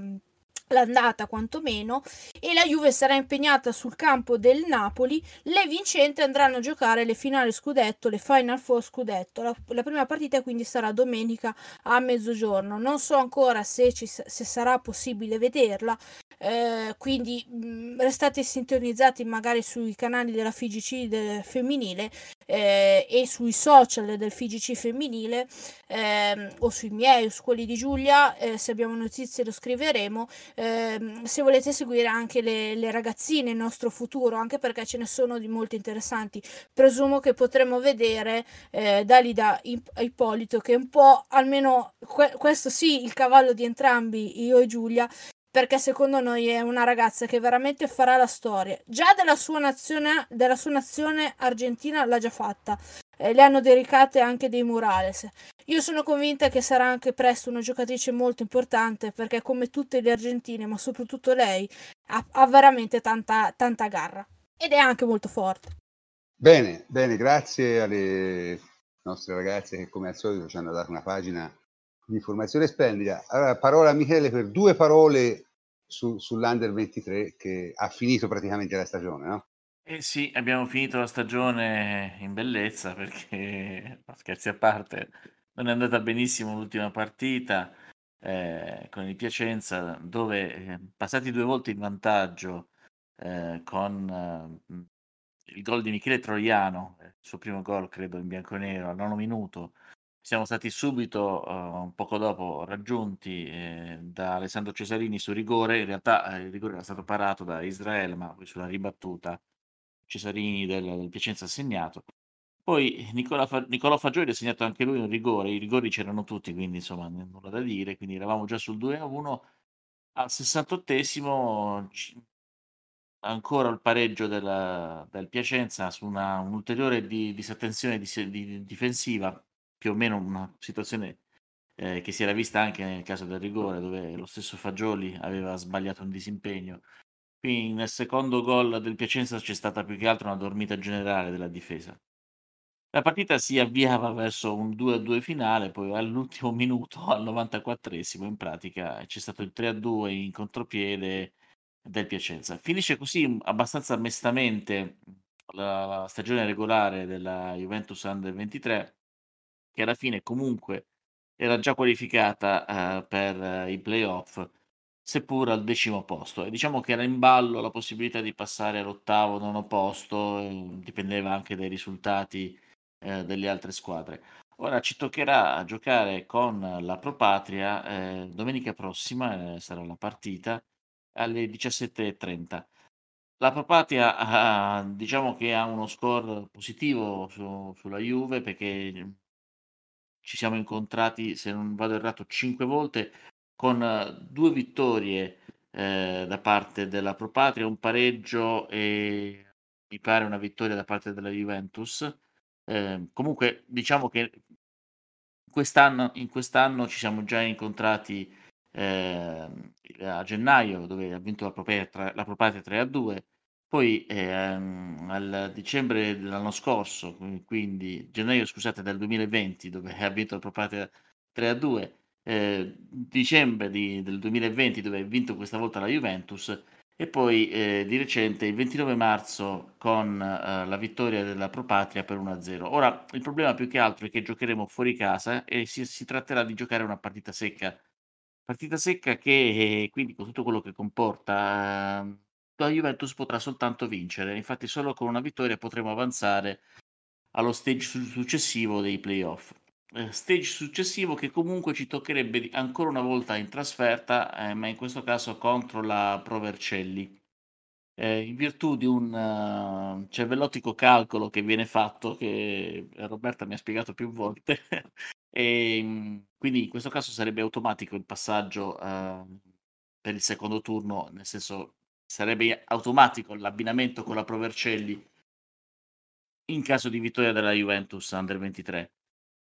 l'andata quantomeno e la Juve sarà impegnata sul campo del Napoli le vincenti andranno a giocare le finali scudetto le final four scudetto. La, la prima partita quindi sarà domenica a mezzogiorno. Non so ancora se, ci, se sarà possibile vederla eh, quindi mh, mm, restate sintonizzati magari sui canali della FIGC del femminile eh, e sui social del FIGC femminile eh, o sui miei o su quelli di Giulia eh, se abbiamo notizie lo scriveremo ehm, se volete seguire anche le, le, ragazzine il nostro futuro anche perché ce ne sono di molto interessanti presumo che potremo vedere eh, Dalida Ippolito che è un po' almeno que- questo sì il cavallo di entrambi io e Giulia perché secondo noi è una ragazza che veramente farà la storia. Già della sua nazione, della sua nazione argentina l'ha già fatta. Eh, le hanno dedicate anche dei murales. Io sono convinta che sarà anche presto una giocatrice molto importante perché come tutte le argentine, ma soprattutto lei, ha, ha veramente tanta, tanta garra ed è anche molto forte. Bene, bene, grazie alle nostre ragazze che come al solito ci hanno dato una pagina di informazione splendida. Allora, parola a Michele per due parole su, sull'Under 23 che ha finito praticamente la stagione, no? Eh sì, abbiamo finito la stagione in bellezza perché, scherzi a parte, non è andata benissimo l'ultima partita eh, con il Piacenza dove eh, passati due volte in vantaggio eh, con eh, il gol di Michele Troiano, il suo primo gol credo in bianco-nero al nono minuto, siamo stati subito, uh, poco dopo, raggiunti eh, da Alessandro Cesarini su rigore. In realtà eh, il rigore era stato parato da Israele, ma poi sulla ribattuta Cesarini del, del Piacenza ha segnato. Poi Nicola Fa- Fagioli ha segnato anche lui un rigore. I rigori c'erano tutti, quindi insomma, nulla da dire. Quindi eravamo già sul 2 a 1. Al 68esimo ancora il pareggio della, del Piacenza su una, un'ulteriore di, disattenzione di, di, difensiva più o meno una situazione eh, che si era vista anche nel caso del rigore, dove lo stesso Fagioli aveva sbagliato un disimpegno. Qui nel secondo gol del Piacenza c'è stata più che altro una dormita generale della difesa. La partita si avviava verso un 2-2 finale, poi all'ultimo minuto, al 94esimo, in pratica c'è stato il 3-2 in contropiede del Piacenza. Finisce così abbastanza mestamente la stagione regolare della Juventus Under 23 che alla fine comunque era già qualificata eh, per eh, i playoff, seppur al decimo posto. E diciamo che era in ballo la possibilità di passare all'ottavo, nono posto, dipendeva anche dai risultati eh, delle altre squadre. Ora ci toccherà giocare con la Pro Patria eh, domenica prossima, eh, sarà la partita, alle 17.30. La Propatia ha, diciamo che ha uno score positivo su, sulla Juve perché ci siamo incontrati, se non vado errato, cinque volte con eh, due vittorie eh, da parte della Propatria, un pareggio e mi pare una vittoria da parte della Juventus. Eh, comunque diciamo che quest'anno, in quest'anno ci siamo già incontrati eh, a gennaio dove ha vinto la la Propatria 3 a 2 poi ehm, al dicembre dell'anno scorso, quindi gennaio scusate del 2020 dove ha vinto la Propatria 3 a 2, eh, dicembre di, del 2020 dove ha vinto questa volta la Juventus e poi eh, di recente il 29 marzo con eh, la vittoria della Propatria per 1-0. Ora il problema più che altro è che giocheremo fuori casa e si, si tratterà di giocare una partita secca. Partita secca che quindi con tutto quello che comporta ehm, la Juventus potrà soltanto vincere, infatti solo con una vittoria potremo avanzare allo stage successivo dei playoff. Eh, stage successivo che comunque ci toccherebbe ancora una volta in trasferta, eh, ma in questo caso contro la Provercelli. Eh, in virtù di un uh, cervellotico calcolo che viene fatto, che Roberta mi ha spiegato più volte, e ehm, quindi in questo caso sarebbe automatico il passaggio uh, per il secondo turno, nel senso sarebbe automatico l'abbinamento con la Provercelli in caso di vittoria della Juventus Under 23.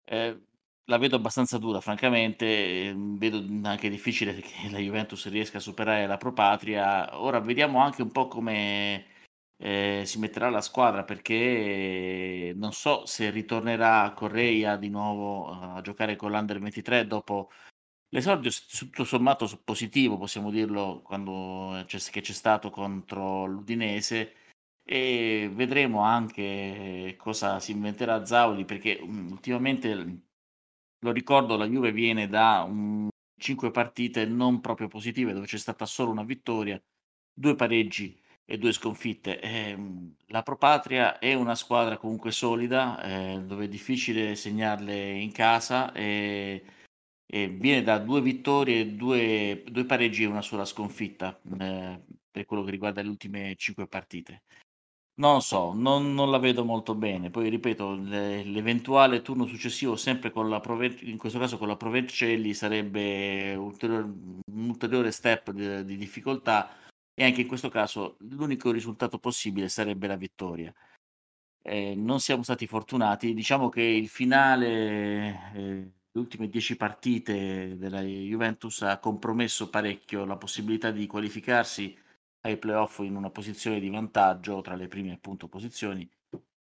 Eh, la vedo abbastanza dura, francamente, eh, vedo anche difficile che la Juventus riesca a superare la Propatria. Ora vediamo anche un po' come eh, si metterà la squadra perché non so se ritornerà Correia di nuovo a giocare con l'Under 23 dopo L'esordio tutto sommato positivo, possiamo dirlo, quando c'è, che c'è stato contro l'Udinese e vedremo anche cosa si inventerà Zauli perché um, ultimamente lo ricordo la Juve viene da un, 5 partite non proprio positive dove c'è stata solo una vittoria, due pareggi e due sconfitte. Eh, la Propatria è una squadra comunque solida eh, dove è difficile segnarle in casa e e viene da due vittorie, due, due pareggi e una sola sconfitta eh, per quello che riguarda le ultime cinque partite. Non so, non, non la vedo molto bene. Poi ripeto, le, l'eventuale turno successivo, sempre con la Prove, in questo caso con la Provencelli, sarebbe ulteriore, un ulteriore step di, di difficoltà e anche in questo caso l'unico risultato possibile sarebbe la vittoria. Eh, non siamo stati fortunati, diciamo che il finale eh, le ultime 10 partite della Juventus ha compromesso parecchio la possibilità di qualificarsi ai playoff in una posizione di vantaggio tra le prime appunto posizioni.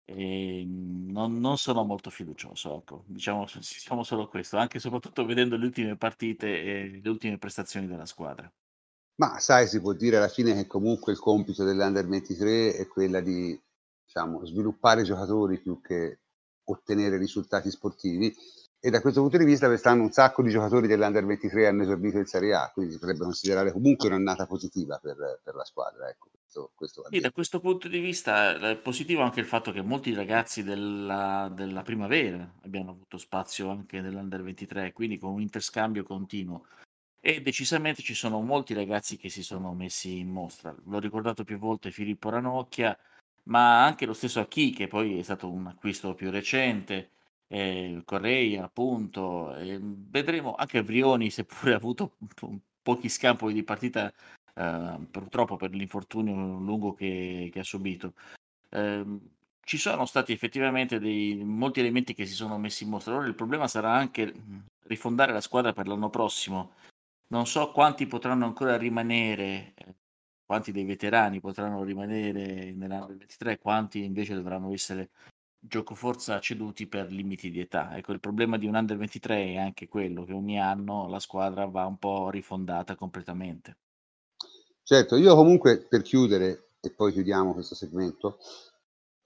E non, non sono molto fiducioso ecco. Diciamo, diciamo solo questo anche e soprattutto vedendo le ultime partite e le ultime prestazioni della squadra. Ma sai si può dire alla fine che comunque il compito dell'Under 23 è quella di diciamo, sviluppare giocatori più che ottenere risultati sportivi e da questo punto di vista quest'anno un sacco di giocatori dell'Under 23 hanno esordito in Serie A, quindi si potrebbe considerare comunque un'annata positiva per, per la squadra. Ecco, questo, questo sì, da questo punto di vista è positivo anche il fatto che molti ragazzi della, della primavera abbiano avuto spazio anche nell'Under 23, quindi con un interscambio continuo. E decisamente ci sono molti ragazzi che si sono messi in mostra. L'ho ricordato più volte Filippo Ranocchia, ma anche lo stesso Acchi, che poi è stato un acquisto più recente eh, Correia, appunto, eh, vedremo anche Vrioni, seppure ha avuto po- pochi scampoli di partita, eh, purtroppo per l'infortunio lungo che, che ha subito. Eh, ci sono stati effettivamente dei, molti elementi che si sono messi in mostra. Allora il problema sarà anche rifondare la squadra per l'anno prossimo. Non so quanti potranno ancora rimanere, eh, quanti dei veterani potranno rimanere nell'anno 23, quanti invece dovranno essere gioco forza ceduti per limiti di età. Ecco, il problema di un under 23 è anche quello che ogni anno la squadra va un po' rifondata completamente. Certo, io comunque per chiudere e poi chiudiamo questo segmento,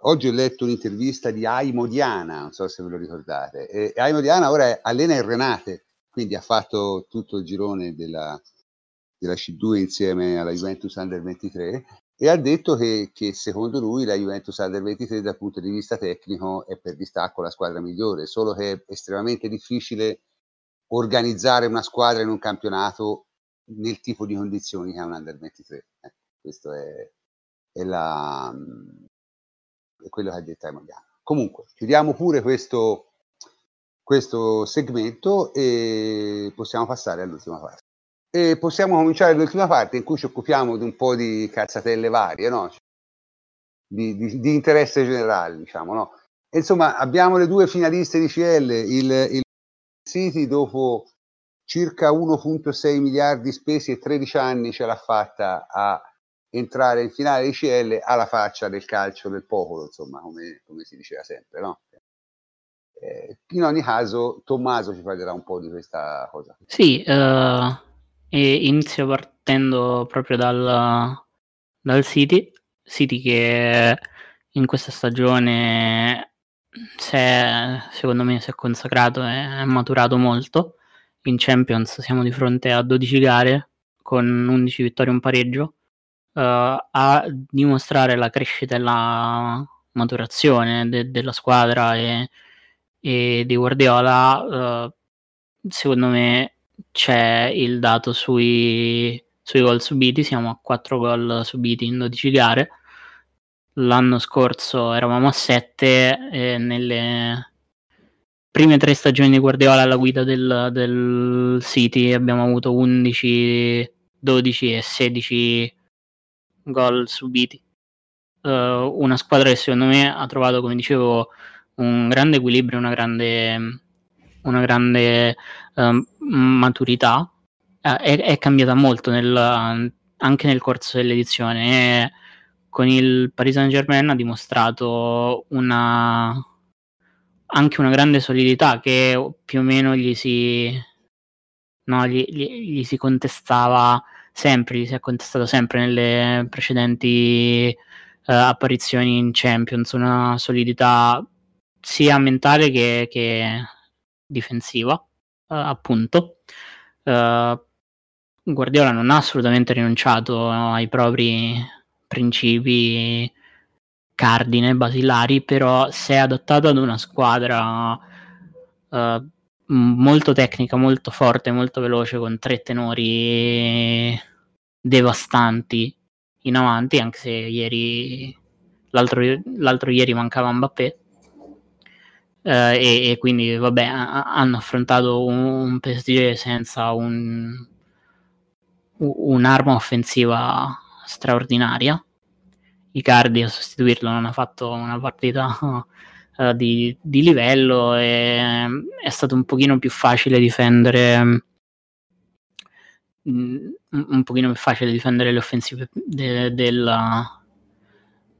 oggi ho letto un'intervista di Aimo Diana, non so se ve lo ricordate, e Aimo Diana ora è, allena il Renate, quindi ha fatto tutto il girone della, della C2 insieme alla Juventus Under 23 e ha detto che, che, secondo lui la Juventus Under 23 dal punto di vista tecnico è per distacco la squadra migliore, solo che è estremamente difficile organizzare una squadra in un campionato nel tipo di condizioni che ha un under 23. Eh, questo è, è, la, è quello che ha detto Emiliano. Comunque, chiudiamo pure questo, questo segmento e possiamo passare all'ultima parte. E possiamo cominciare l'ultima parte in cui ci occupiamo di un po' di cazzatelle varie, no? di, di, di, interesse generale, diciamo. No? Insomma, abbiamo le due finaliste di CL, il, il City dopo circa 1.6 miliardi spesi e 13 anni ce l'ha fatta a entrare in finale di CL alla faccia del calcio del popolo, insomma, come, come si diceva sempre, no? Eh, in ogni caso, Tommaso ci parlerà un po' di questa cosa. Sì, uh, inizio partendo proprio dal, dal City, City che in questa stagione è, secondo me si è consacrato e è maturato molto. In Champions siamo di fronte a 12 gare con 11 vittorie e un pareggio uh, a dimostrare la crescita e la maturazione de- della squadra e, e di Guardiola, uh, secondo me c'è il dato sui, sui gol subiti, siamo a 4 gol subiti in 12 gare. L'anno scorso eravamo a 7 e nelle prime tre stagioni di Guardiola alla guida del, del City abbiamo avuto 11, 12 e 16 gol subiti. Uh, una squadra che secondo me ha trovato, come dicevo, un grande equilibrio, una grande, una grande uh, maturità. Uh, è, è, cambiata molto nel, anche nel corso dell'edizione. E con il Paris Saint Germain ha dimostrato una, anche una grande solidità che più o meno gli si, no, gli, gli, gli si contestava sempre, si è contestato sempre nelle precedenti uh, apparizioni in Champions, una solidità sia mentale che, che difensiva, uh, appunto. Uh, Guardiola non ha assolutamente rinunciato ai propri principi cardine basilari, però si è adattato ad una squadra uh, molto tecnica, molto forte, molto veloce, con tre tenori devastanti in avanti, anche se ieri l'altro, l'altro ieri mancava Mbappé. Uh, e, e, quindi vabbè a, hanno affrontato un, un PSG senza un, un'arma offensiva straordinaria. Icardi a sostituirlo non ha fatto una partita uh, di, di, livello e è stato un pochino più facile difendere mm, un pochino più facile difendere le offensive de, della,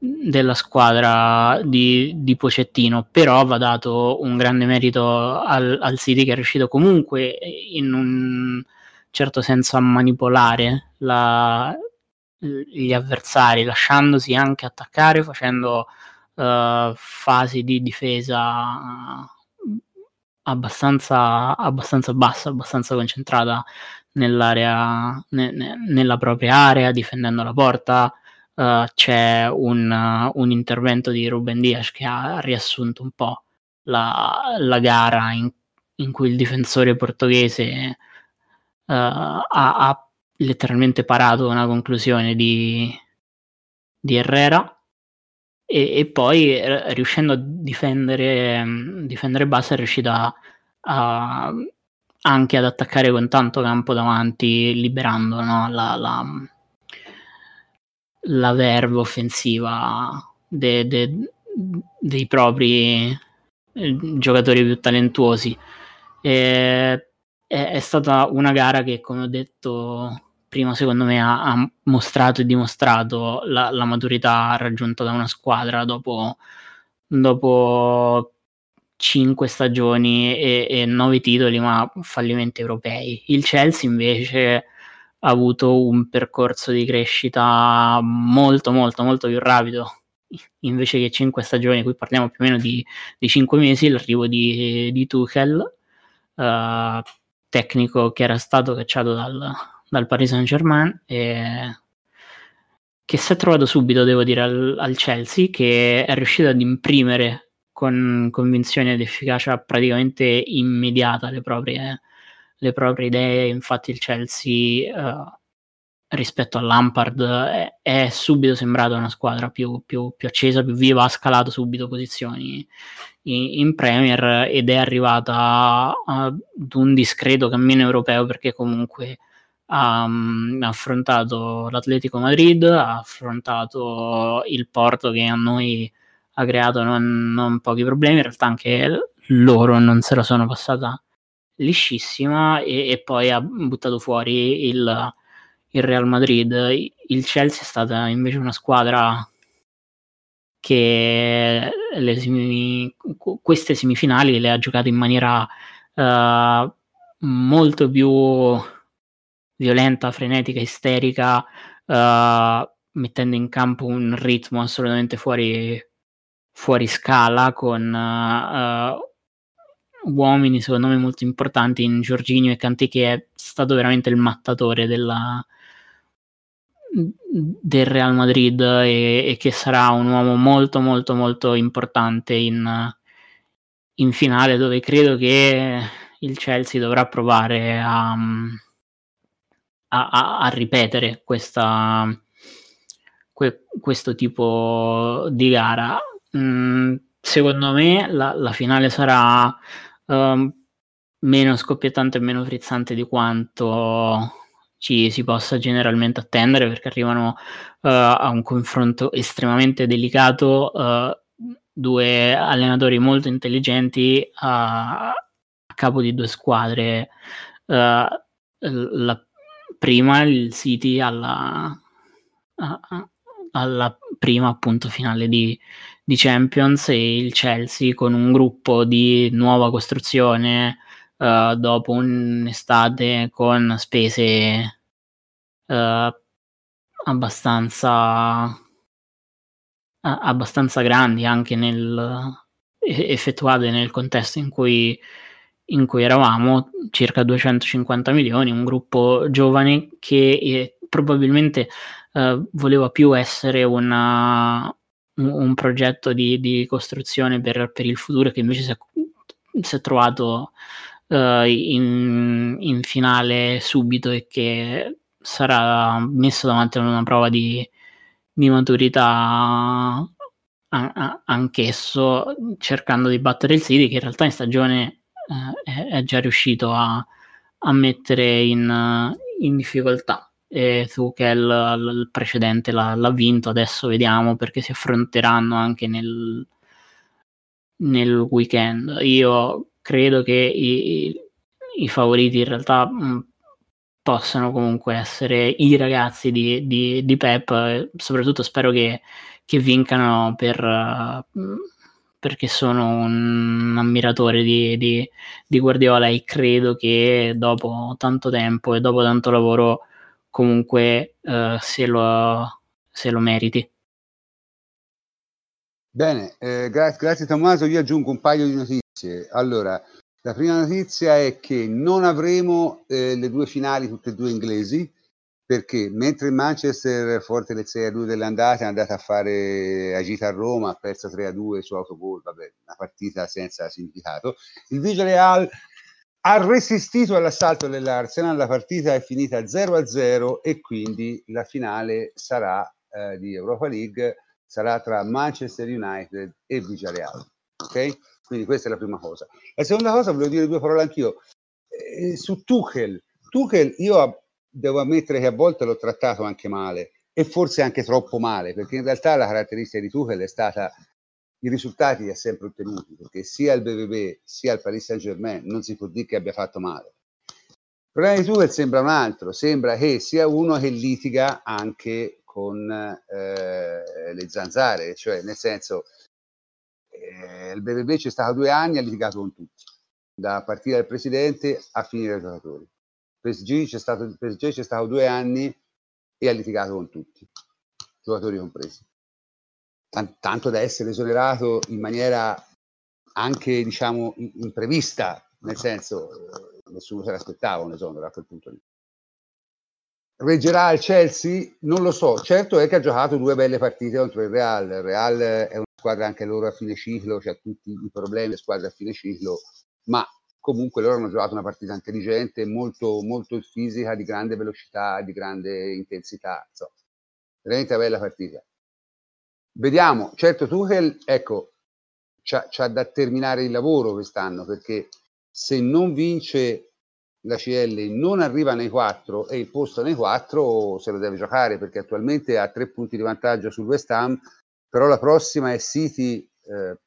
della squadra di, di, Pocettino, però va dato un grande merito al, al City che è riuscito comunque in un certo senso a manipolare la, gli avversari, lasciandosi anche attaccare, facendo uh, fasi di difesa abbastanza, abbastanza bassa, abbastanza concentrata nell'area, ne, ne, nella propria area, difendendo la porta. Uh, c'è un, uh, un, intervento di Ruben Diaz che ha riassunto un po' la, la gara in, in, cui il difensore portoghese uh, ha, ha letteralmente parato una conclusione di, di Herrera e, e, poi eh, riuscendo a difendere, difendere bassa è riuscita a, anche ad attaccare con tanto campo davanti liberando no, la, la, la verve offensiva de, de, dei propri eh, giocatori più talentuosi. E, è, è stata una gara che, come ho detto prima secondo me ha, ha mostrato e dimostrato la, la, maturità raggiunta da una squadra dopo, dopo 5 stagioni e, e 9 titoli ma fallimenti europei. Il Chelsea invece avuto un percorso di crescita molto molto molto più rapido. Invece che 5 stagioni, qui parliamo più o meno di, di 5 mesi, l'arrivo di, di Tuchel, uh, tecnico che era stato cacciato dal, dal Paris Saint Germain e che si è trovato subito, devo dire, al, al, Chelsea, che è riuscito ad imprimere con convinzione ed efficacia praticamente immediata le proprie, le proprie idee, infatti il Chelsea uh, rispetto all'Ampard è, è, subito sembrata una squadra più, più, più, accesa, più viva, ha scalato subito posizioni in, in Premier ed è arrivata ad un discreto cammino europeo perché comunque ha, ha affrontato l'Atletico Madrid, ha affrontato il Porto che a noi ha creato non, non pochi problemi, in realtà anche loro non se la sono passata liscissima e, e poi ha buttato fuori il, il, Real Madrid. Il Chelsea è stata invece una squadra che semi, queste semifinali le ha giocate in maniera uh, molto più violenta, frenetica, isterica, uh, mettendo in campo un ritmo assolutamente fuori, fuori scala con uh, uomini secondo me molto importanti in Giorginio e Kanté che è stato veramente il mattatore della, del Real Madrid e, e, che sarà un uomo molto molto molto importante in, in finale dove credo che il Chelsea dovrà provare a, a, a ripetere questa, que, questo tipo di gara. Mm, secondo me la, la finale sarà um, meno scoppiettante e meno frizzante di quanto ci si possa generalmente attendere perché arrivano uh, a un confronto estremamente delicato uh, due allenatori molto intelligenti a, a capo di due squadre uh, la prima il City alla, alla prima appunto finale di, di Champions e il Chelsea con un gruppo di nuova costruzione uh, dopo un'estate con spese uh, abbastanza, uh, abbastanza grandi anche nel, effettuate nel contesto in cui, in cui eravamo, circa 250 milioni, un gruppo giovane che eh, probabilmente uh, voleva più essere una, un progetto di, di costruzione per, per, il futuro che invece si è, si è trovato uh, in, in, finale subito e che sarà messo davanti a una prova di, di maturità anch'esso cercando di battere il City che in realtà in stagione è, è, già riuscito a, a mettere in, in difficoltà e Tuchel il precedente l'ha, l'ha, vinto, adesso vediamo perché si affronteranno anche nel, nel weekend. Io credo che i, i favoriti in realtà mm, possano comunque essere i ragazzi di, di, di Pep, soprattutto spero che, che vincano per... Perché sono un ammiratore di, di Guardiola e credo che dopo tanto tempo e dopo tanto lavoro comunque uh, se, lo, se, lo, meriti. Bene, eh, gra- grazie Tommaso, io aggiungo un paio di notizie. Allora, la prima notizia è che non avremo eh, le due finali tutte e due inglesi, perché mentre Manchester, forte le 6 a 2 delle andate, è andata a fare agita a Roma, ha perso 3 a 2 su autogol, vabbè, una partita senza significato. Il Villarreal ha resistito all'assalto dell'Arsenal, la partita è finita 0-0 e quindi la finale sarà eh, di Europa League sarà tra Manchester United e Villarreal. Ok? Quindi questa è la prima cosa. La seconda cosa, volevo dire due parole anch'io. Eh, su Tuchel. Tuchel, io devo ammettere che a volte l'ho trattato anche male e forse anche troppo male, perché in realtà la caratteristica di Tuchel è stata i risultati li ha sempre ottenuti, perché sia il BBB sia il Paris Saint Germain non si può dire che abbia fatto male. Il problema di Tuchel sembra un altro, sembra che sia uno che litiga anche con eh, le zanzare, cioè nel senso eh, il BBB c'è stato due anni, ha litigato con tutti, da partire dal presidente a finire ai giocatori. PSG c'è stato, PSG c'è stato due anni e ha litigato con tutti, giocatori compresi tanto da essere esonerato in maniera anche diciamo imprevista, nel senso eh, nessuno se l'aspettava un esonero a quel punto lì. Reggerà il Chelsea? Non lo so, certo è che ha giocato due belle partite contro il Real, il Real è una squadra anche loro a fine ciclo, c'ha tutti i problemi, squadre a fine ciclo, ma comunque loro hanno giocato una partita intelligente, molto, molto fisica, di grande velocità, di grande intensità, insomma, veramente bella partita. Vediamo, certo Tuchel, ecco, c'ha da terminare il lavoro quest'anno, perché se non vince la CL non arriva nei quattro e il posto nei quattro se lo deve giocare perché attualmente ha tre punti di vantaggio sul West Ham però la prossima è City eh,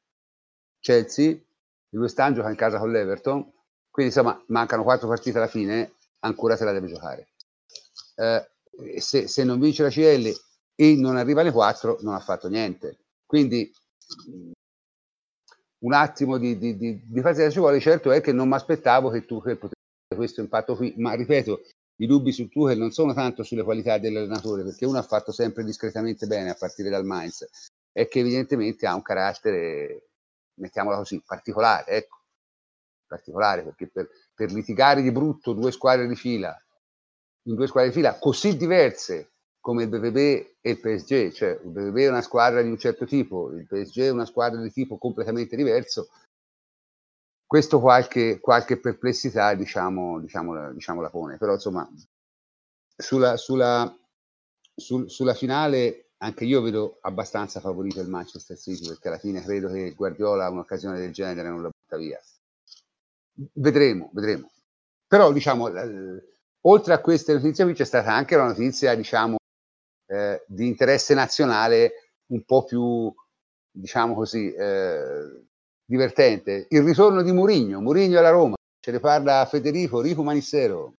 Chelsea il West Ham gioca in casa con l'Everton quindi insomma mancano quattro partite alla fine ancora se la deve giocare. Eh, se, se, non vince la CL e non arriva alle quattro non ha fatto niente. Quindi un attimo di, di, di, di pazienza ci vuole certo è che non mi aspettavo che tu che potessi questo impatto qui, ma ripeto, i dubbi su Tuchel non sono tanto sulle qualità dell'allenatore, perché uno ha fatto sempre discretamente bene a partire dal Mainz, è che evidentemente ha un carattere, mettiamola così, particolare, ecco, particolare, perché per, per litigare di brutto due squadre di fila, in due squadre di fila così diverse come il BVB e il PSG, cioè il BVB è una squadra di un certo tipo, il PSG è una squadra di tipo completamente diverso, questo qualche, qualche perplessità diciamo, diciamo, diciamo la pone, però insomma sulla, sulla, sul, sulla finale anche io vedo abbastanza favorito il Manchester City perché alla fine credo che Guardiola un'occasione del genere non la butta via. Vedremo, vedremo. Però diciamo, oltre a queste notizie qui c'è stata anche una notizia diciamo eh, di interesse nazionale un po' più diciamo così eh, divertente. Il ritorno di Murigno, Murigno alla Roma. Ce ne parla Federico Rico Manissero.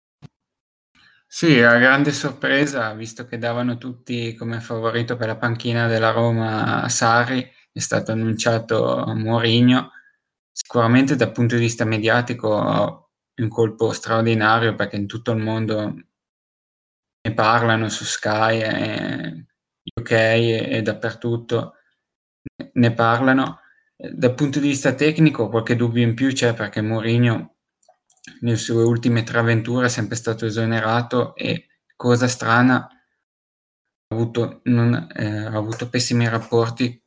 Sì, a grande sorpresa, visto che davano tutti come favorito per la panchina della Roma a Sarri, è stato annunciato Mourinho. Sicuramente dal punto di vista mediatico un colpo straordinario perché in tutto il mondo ne parlano su Sky, e UK e, e dappertutto ne parlano. Dal punto di vista tecnico qualche dubbio in più c'è perché Mourinho nelle sue ultime tre avventure è sempre stato esonerato e cosa strana ha avuto, non, eh, ha avuto pessimi rapporti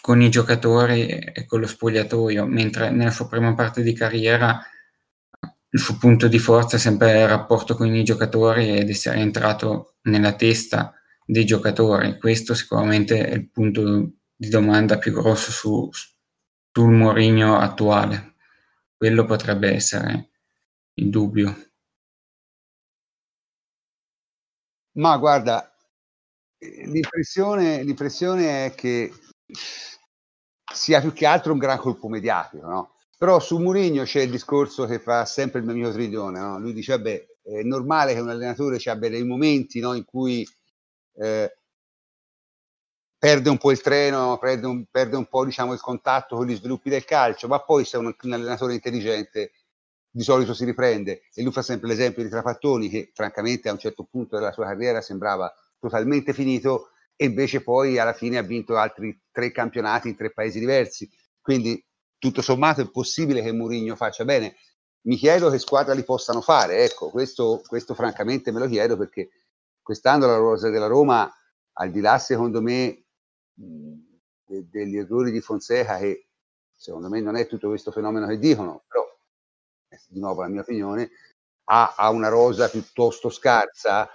con i giocatori e con lo spogliatoio, mentre nella sua prima parte di carriera il suo punto di forza è sempre il rapporto con i giocatori ed essere entrato nella testa dei giocatori. Questo sicuramente è il punto di domanda più grosso su, sul Mourinho attuale. Quello potrebbe essere il dubbio. Ma guarda, l'impressione, l'impressione è che sia più che altro un gran colpo mediatico, no? Però su Mourinho c'è il discorso che fa sempre il mio amico Tridone, no? Lui dice, vabbè, è normale che un allenatore abbia dei momenti no, in cui eh, perde un po' il treno, perde un, perde un po' diciamo, il contatto con gli sviluppi del calcio, ma poi se un, un, allenatore intelligente di solito si riprende e lui fa sempre l'esempio di Trapattoni che francamente a un certo punto della sua carriera sembrava totalmente finito e invece poi alla fine ha vinto altri tre campionati in tre paesi diversi, quindi tutto sommato è possibile che Mourinho faccia bene. Mi chiedo che squadra li possano fare, ecco, questo, questo francamente me lo chiedo perché quest'anno la rosa della Roma, al di là secondo me de, degli errori di Fonseca che secondo me non è tutto questo fenomeno che dicono, però di nuovo la mia opinione, ha, ha una rosa piuttosto scarsa.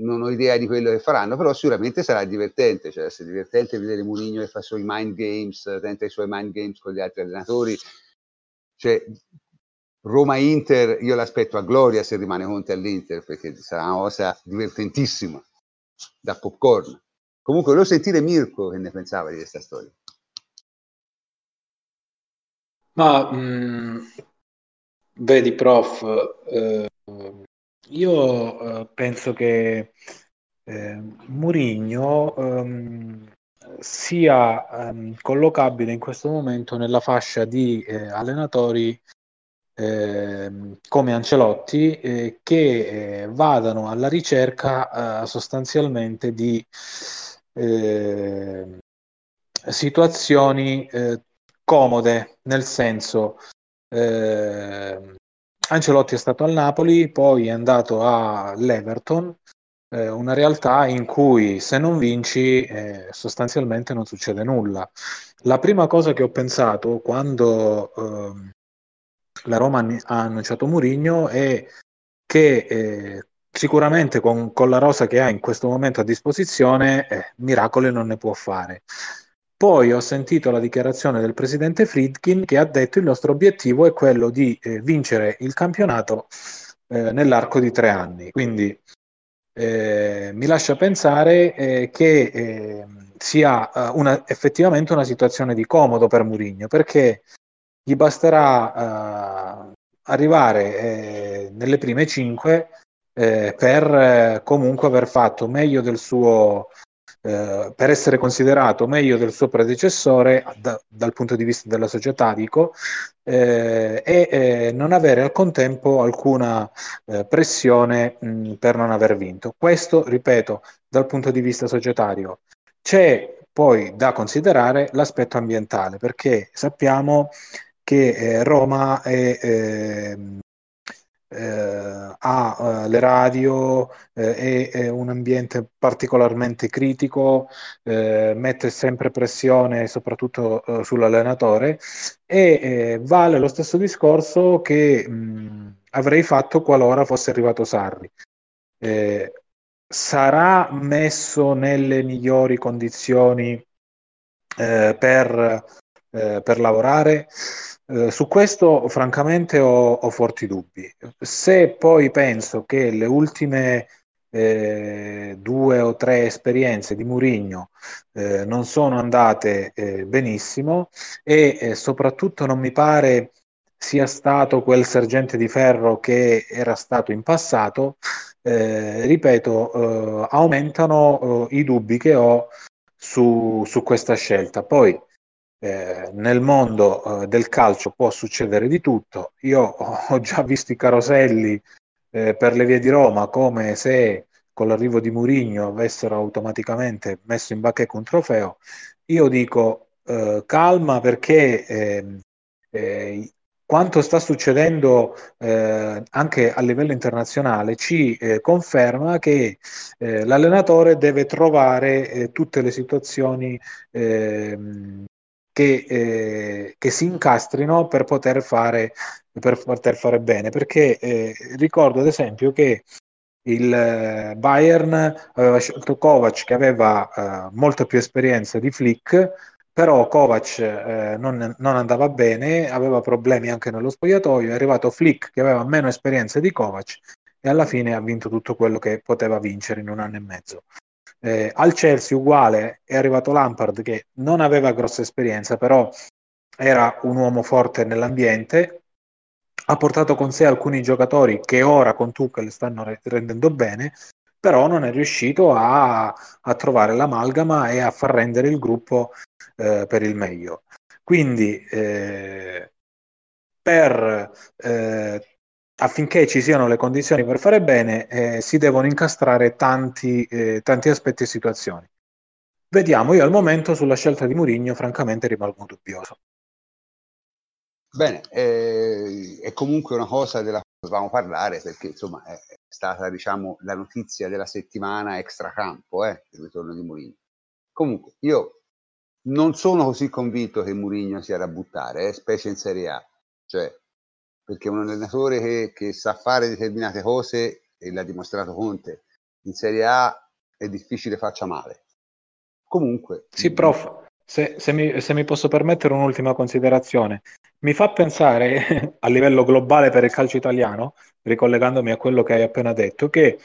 Non ho idea di quello che faranno, però sicuramente sarà divertente, cioè se è divertente vedere Mourinho che fa i suoi mind games, tenta i suoi mind games con gli altri allenatori. Cioè, Roma-Inter, io l'aspetto a gloria se rimane Conte all'Inter, perché sarà una cosa divertentissima da popcorn. Comunque volevo sentire Mirko che ne pensava di questa storia. Ma mh, mm, vedi, prof, eh, io eh, penso che eh, Murigno ehm, sia ehm, collocabile in questo momento nella fascia di eh, allenatori Ehm, come Ancelotti eh, che eh, vadano alla ricerca eh, sostanzialmente di ehm, situazioni eh, comode, nel senso ehm, Ancelotti è stato al Napoli, poi è andato all'Everton, eh, una realtà in cui se non vinci eh, sostanzialmente non succede nulla. la prima cosa che ho pensato quando eh, la Roma ha annunciato Murigno è che eh, sicuramente con, con, la rosa che ha in questo momento a disposizione eh, miracoli non ne può fare. Poi ho sentito la dichiarazione del presidente Friedkin che ha detto il nostro obiettivo è quello di eh, vincere il campionato eh, nell'arco di tre anni. Quindi eh, mi lascia pensare eh, che eh, sia eh, una, effettivamente una situazione di comodo per Murigno perché gli basterà arrivare nelle prime cinque per comunque aver fatto meglio del suo eh, per essere considerato meglio del suo predecessore da, dal punto di vista della società, dico, eh, e eh, non avere al contempo alcuna eh, pressione mh, per non aver vinto. Questo, ripeto, dal punto di vista societario. C'è poi da considerare l'aspetto ambientale, perché sappiamo che eh, Roma è ehm, eh, ha eh, le radio, eh, è, è, un ambiente particolarmente critico, eh, mette sempre pressione soprattutto eh, sull'allenatore e eh, vale lo stesso discorso che mh, avrei fatto qualora fosse arrivato Sarri. sarà messo nelle migliori condizioni per, per lavorare? Eh, su questo francamente ho, ho, forti dubbi. Se poi penso che le ultime eh, due o tre esperienze di Murigno eh, non sono andate eh, benissimo e eh, soprattutto non mi pare sia stato quel sergente di ferro che era stato in passato, ripeto, aumentano i dubbi che ho su, su questa scelta. Poi eh, nel mondo eh, del calcio può succedere di tutto. Io ho già visto i caroselli eh, per le vie di Roma come se con l'arrivo di Murigno avessero automaticamente messo in bacheca un trofeo. Io dico eh, calma perché ehm, eh, quanto sta succedendo eh, anche a livello internazionale ci eh, conferma che eh, l'allenatore deve trovare tutte le situazioni ehm, che, eh, che, si incastrino per poter fare, per poter fare bene. Perché eh, ricordo ad esempio che il eh, Bayern aveva scelto Kovac che aveva eh, molta più esperienza di Flick, però Kovac eh, non, non, andava bene, aveva problemi anche nello spogliatoio, è arrivato Flick che aveva meno esperienza di Kovac e alla fine ha vinto tutto quello che poteva vincere in un anno e mezzo. Eh, al Chelsea uguale è arrivato Lampard che non aveva grossa esperienza, però era un uomo forte nell'ambiente, ha portato con sé alcuni giocatori che ora con Tuchel stanno re- rendendo bene, però non è riuscito a, a, trovare l'amalgama e a far rendere il gruppo eh, per il meglio. Quindi eh, per eh, affinché ci siano le condizioni per fare bene, eh, si devono incastrare tanti, eh, tanti, aspetti e situazioni. Vediamo, io al momento sulla scelta di Murigno francamente rimango dubbioso. Bene, eh, è comunque una cosa della quale dovevamo parlare perché insomma è stata diciamo la notizia della settimana extracampo, eh, il ritorno di Murigno. Comunque io non sono così convinto che Murigno sia da buttare, eh, specie in Serie A. Cioè, perché un allenatore che, che sa fare determinate cose, e l'ha dimostrato Conte, in Serie A è difficile faccia male. Comunque... Sì, prof, se, se, mi, se mi posso permettere un'ultima considerazione, mi fa pensare a livello globale per il calcio italiano, ricollegandomi a quello che hai appena detto, che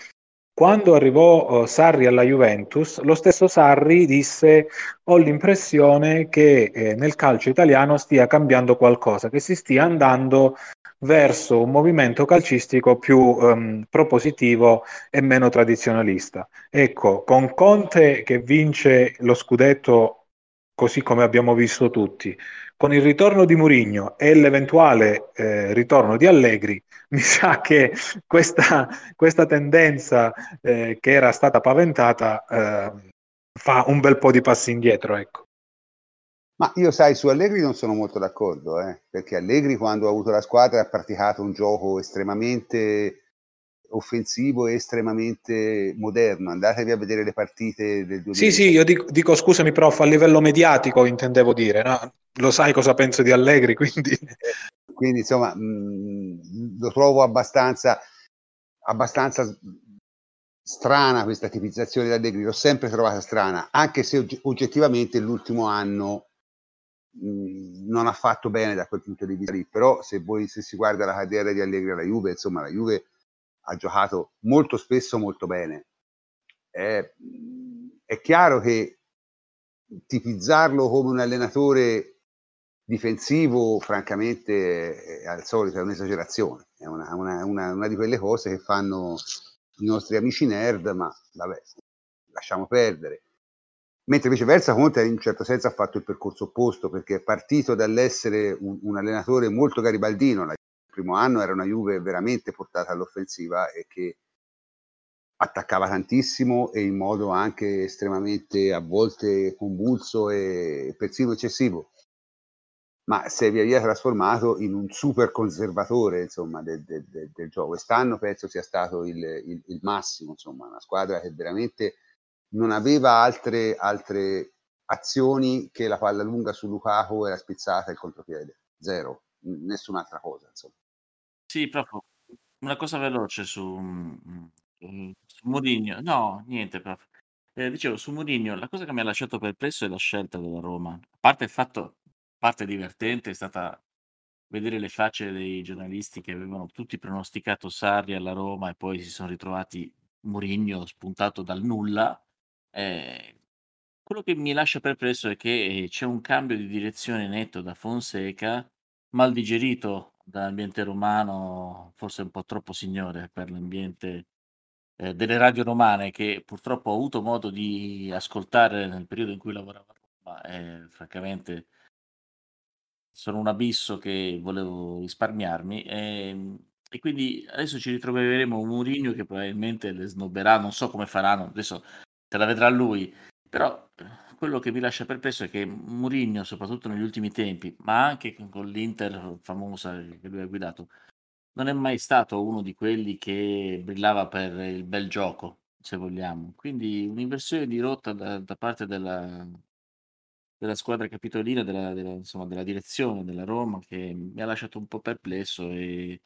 quando arrivò uh, Sarri alla Juventus, lo stesso Sarri disse ho l'impressione che eh, nel calcio italiano stia cambiando qualcosa, che si stia andando verso un movimento calcistico più um, propositivo e meno tradizionalista. Ecco, con Conte che vince lo scudetto così come abbiamo visto tutti, con il ritorno di Murigno e l'eventuale eh, ritorno di Allegri, mi sa che questa, questa tendenza eh, che era stata paventata eh, fa un bel po' di passi indietro. Ecco. Ma io sai, su Allegri non sono molto d'accordo, eh, perché Allegri quando ha avuto la squadra ha praticato un gioco estremamente offensivo e estremamente moderno. Andatevi a vedere le partite del 2000. Sì, sì, io dico, dico, scusami, prof, a livello mediatico intendevo dire, no? Lo sai cosa penso di Allegri, quindi... Quindi insomma mh, lo trovo abbastanza, abbastanza strana questa tipizzazione di Allegri, l'ho sempre trovata strana, anche se oggettivamente l'ultimo anno mh, non ha fatto bene da quel punto di vista lì, però se, voi, se si guarda la carriera di Allegri alla Juve, insomma la Juve ha giocato molto spesso molto bene. È, è chiaro che tipizzarlo come un allenatore difensivo, francamente, è, al solito è un'esagerazione, è una, una, una, una, di quelle cose che fanno i nostri amici nerd, ma vabbè, lasciamo perdere. Mentre viceversa Conte in un certo senso ha fatto il percorso opposto, perché è partito dall'essere un, un allenatore molto garibaldino, la primo anno era una Juve veramente portata all'offensiva e che attaccava tantissimo e in modo anche estremamente a volte convulso e persino eccessivo ma si è via via trasformato in un super conservatore insomma, del, del, del, del gioco. Quest'anno penso sia stato il, il, il, massimo, insomma, una squadra che veramente non aveva altre, altre azioni che la palla lunga su Lukaku era spizzata il contropiede, zero, nessun'altra cosa. Insomma. Sì, proprio una cosa veloce su, mm, su Mourinho. No, niente, prof. Eh, dicevo, su Mourinho, la cosa che mi ha lasciato perplesso è la scelta della Roma. A parte il fatto, parte divertente è stata vedere le facce dei giornalisti che avevano tutti pronosticato Sarri alla Roma e poi si sono ritrovati Mourinho spuntato dal nulla. Eh, quello che mi lascia perplesso è che c'è un cambio di direzione netto da Fonseca, mal digerito dall'ambiente romano, forse un po' troppo signore per l'ambiente eh, delle radio romane che purtroppo ho avuto modo di ascoltare nel periodo in cui lavoravo a Roma e francamente sono un abisso che volevo risparmiarmi ehm, e quindi adesso ci ritroveremo un Mourinho che probabilmente le snobberà, non so come faranno, adesso te la vedrà lui, però quello che mi lascia perplesso è che Mourinho, soprattutto negli ultimi tempi, ma anche con l'Inter famosa che lui ha guidato, non è mai stato uno di quelli che brillava per il bel gioco, se vogliamo. Quindi un'inversione di rotta da, da parte della, della squadra capitolina, della, della, insomma, della direzione della Roma, che mi ha lasciato un po' perplesso e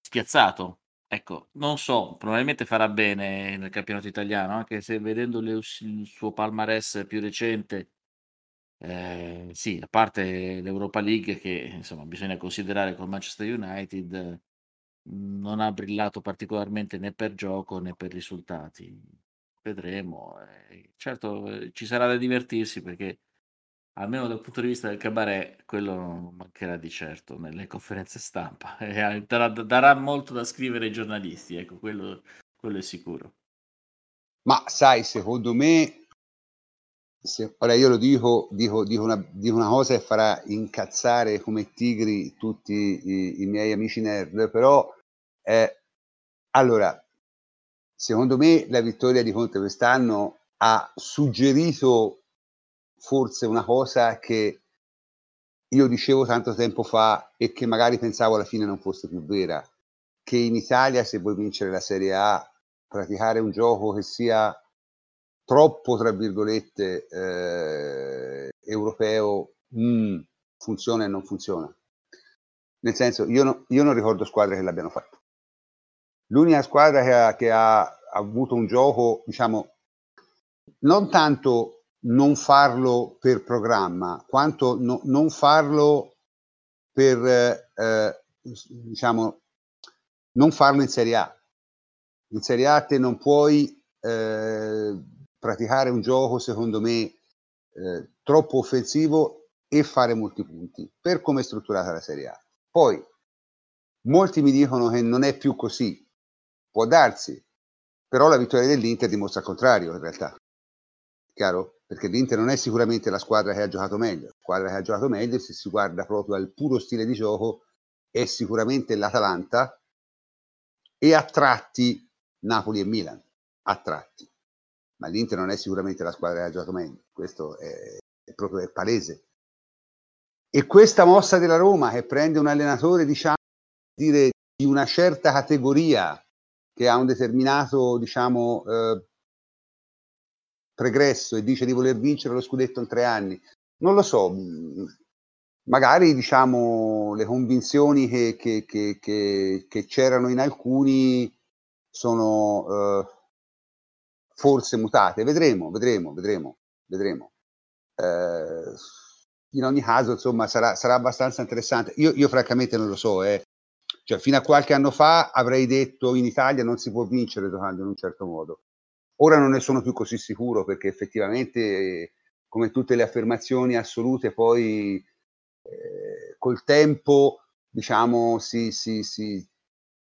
spiazzato. Ecco, non so, probabilmente farà bene nel campionato italiano, anche se vedendo le il suo palmarès più recente, ehm, sì, a parte l'Europa League che, insomma, bisogna considerare col Manchester United, non ha brillato particolarmente né per gioco né per risultati. Vedremo, ehm, certo, ehm, ci sarà da divertirsi perché Almeno dal punto di vista del cabaret, quello non mancherà di certo nelle conferenze stampa e darà, darà molto da scrivere ai giornalisti, ecco, quello, quello è sicuro. Ma sai, secondo me, se, ora io lo dico, dico, dico, una, dico, una, cosa e farà incazzare come tigri tutti i, i miei amici nerd, però eh, allora, secondo me la vittoria di Conte quest'anno ha suggerito forse una cosa che io dicevo tanto tempo fa e che magari pensavo alla fine non fosse più vera, che in Italia se vuoi vincere la Serie A, praticare un gioco che sia troppo, tra virgolette, eh, europeo, mm, funziona e non funziona. Nel senso, io, no, io, non ricordo squadre che l'abbiano fatto. L'unica squadra che ha, che ha avuto un gioco, diciamo, non tanto non farlo per programma, quanto no, non farlo per, eh, diciamo, non farlo in Serie A. In Serie A te non puoi eh, praticare un gioco, secondo me, eh, troppo offensivo e fare molti punti, per come è strutturata la Serie A. Poi, molti mi dicono che non è più così, può darsi, però la vittoria dell'Inter dimostra il contrario in realtà. Chiaro? perché l'Inter non è sicuramente la squadra che ha giocato meglio, la squadra che ha giocato meglio se si guarda proprio al puro stile di gioco è sicuramente l'Atalanta e a tratti Napoli e Milan, a tratti. Ma l'Inter non è sicuramente la squadra che ha giocato meglio, questo è, è proprio è palese. E questa mossa della Roma che prende un allenatore, diciamo, dire di una certa categoria che ha un determinato, diciamo, eh, pregresso e dice di voler vincere lo scudetto in tre anni. Non lo so, mm, magari diciamo le convinzioni che, che, che, che c'erano in alcuni sono eh, forse mutate. Vedremo, vedremo, vedremo, vedremo. Eh, in ogni caso, insomma, sarà, sarà abbastanza interessante. Io, io, francamente non lo so, eh. Cioè, fino a qualche anno fa avrei detto in Italia non si può vincere giocando in un certo modo. Ora non ne sono più così sicuro perché effettivamente, come tutte le affermazioni assolute, poi eh, col tempo, diciamo, si, si, si,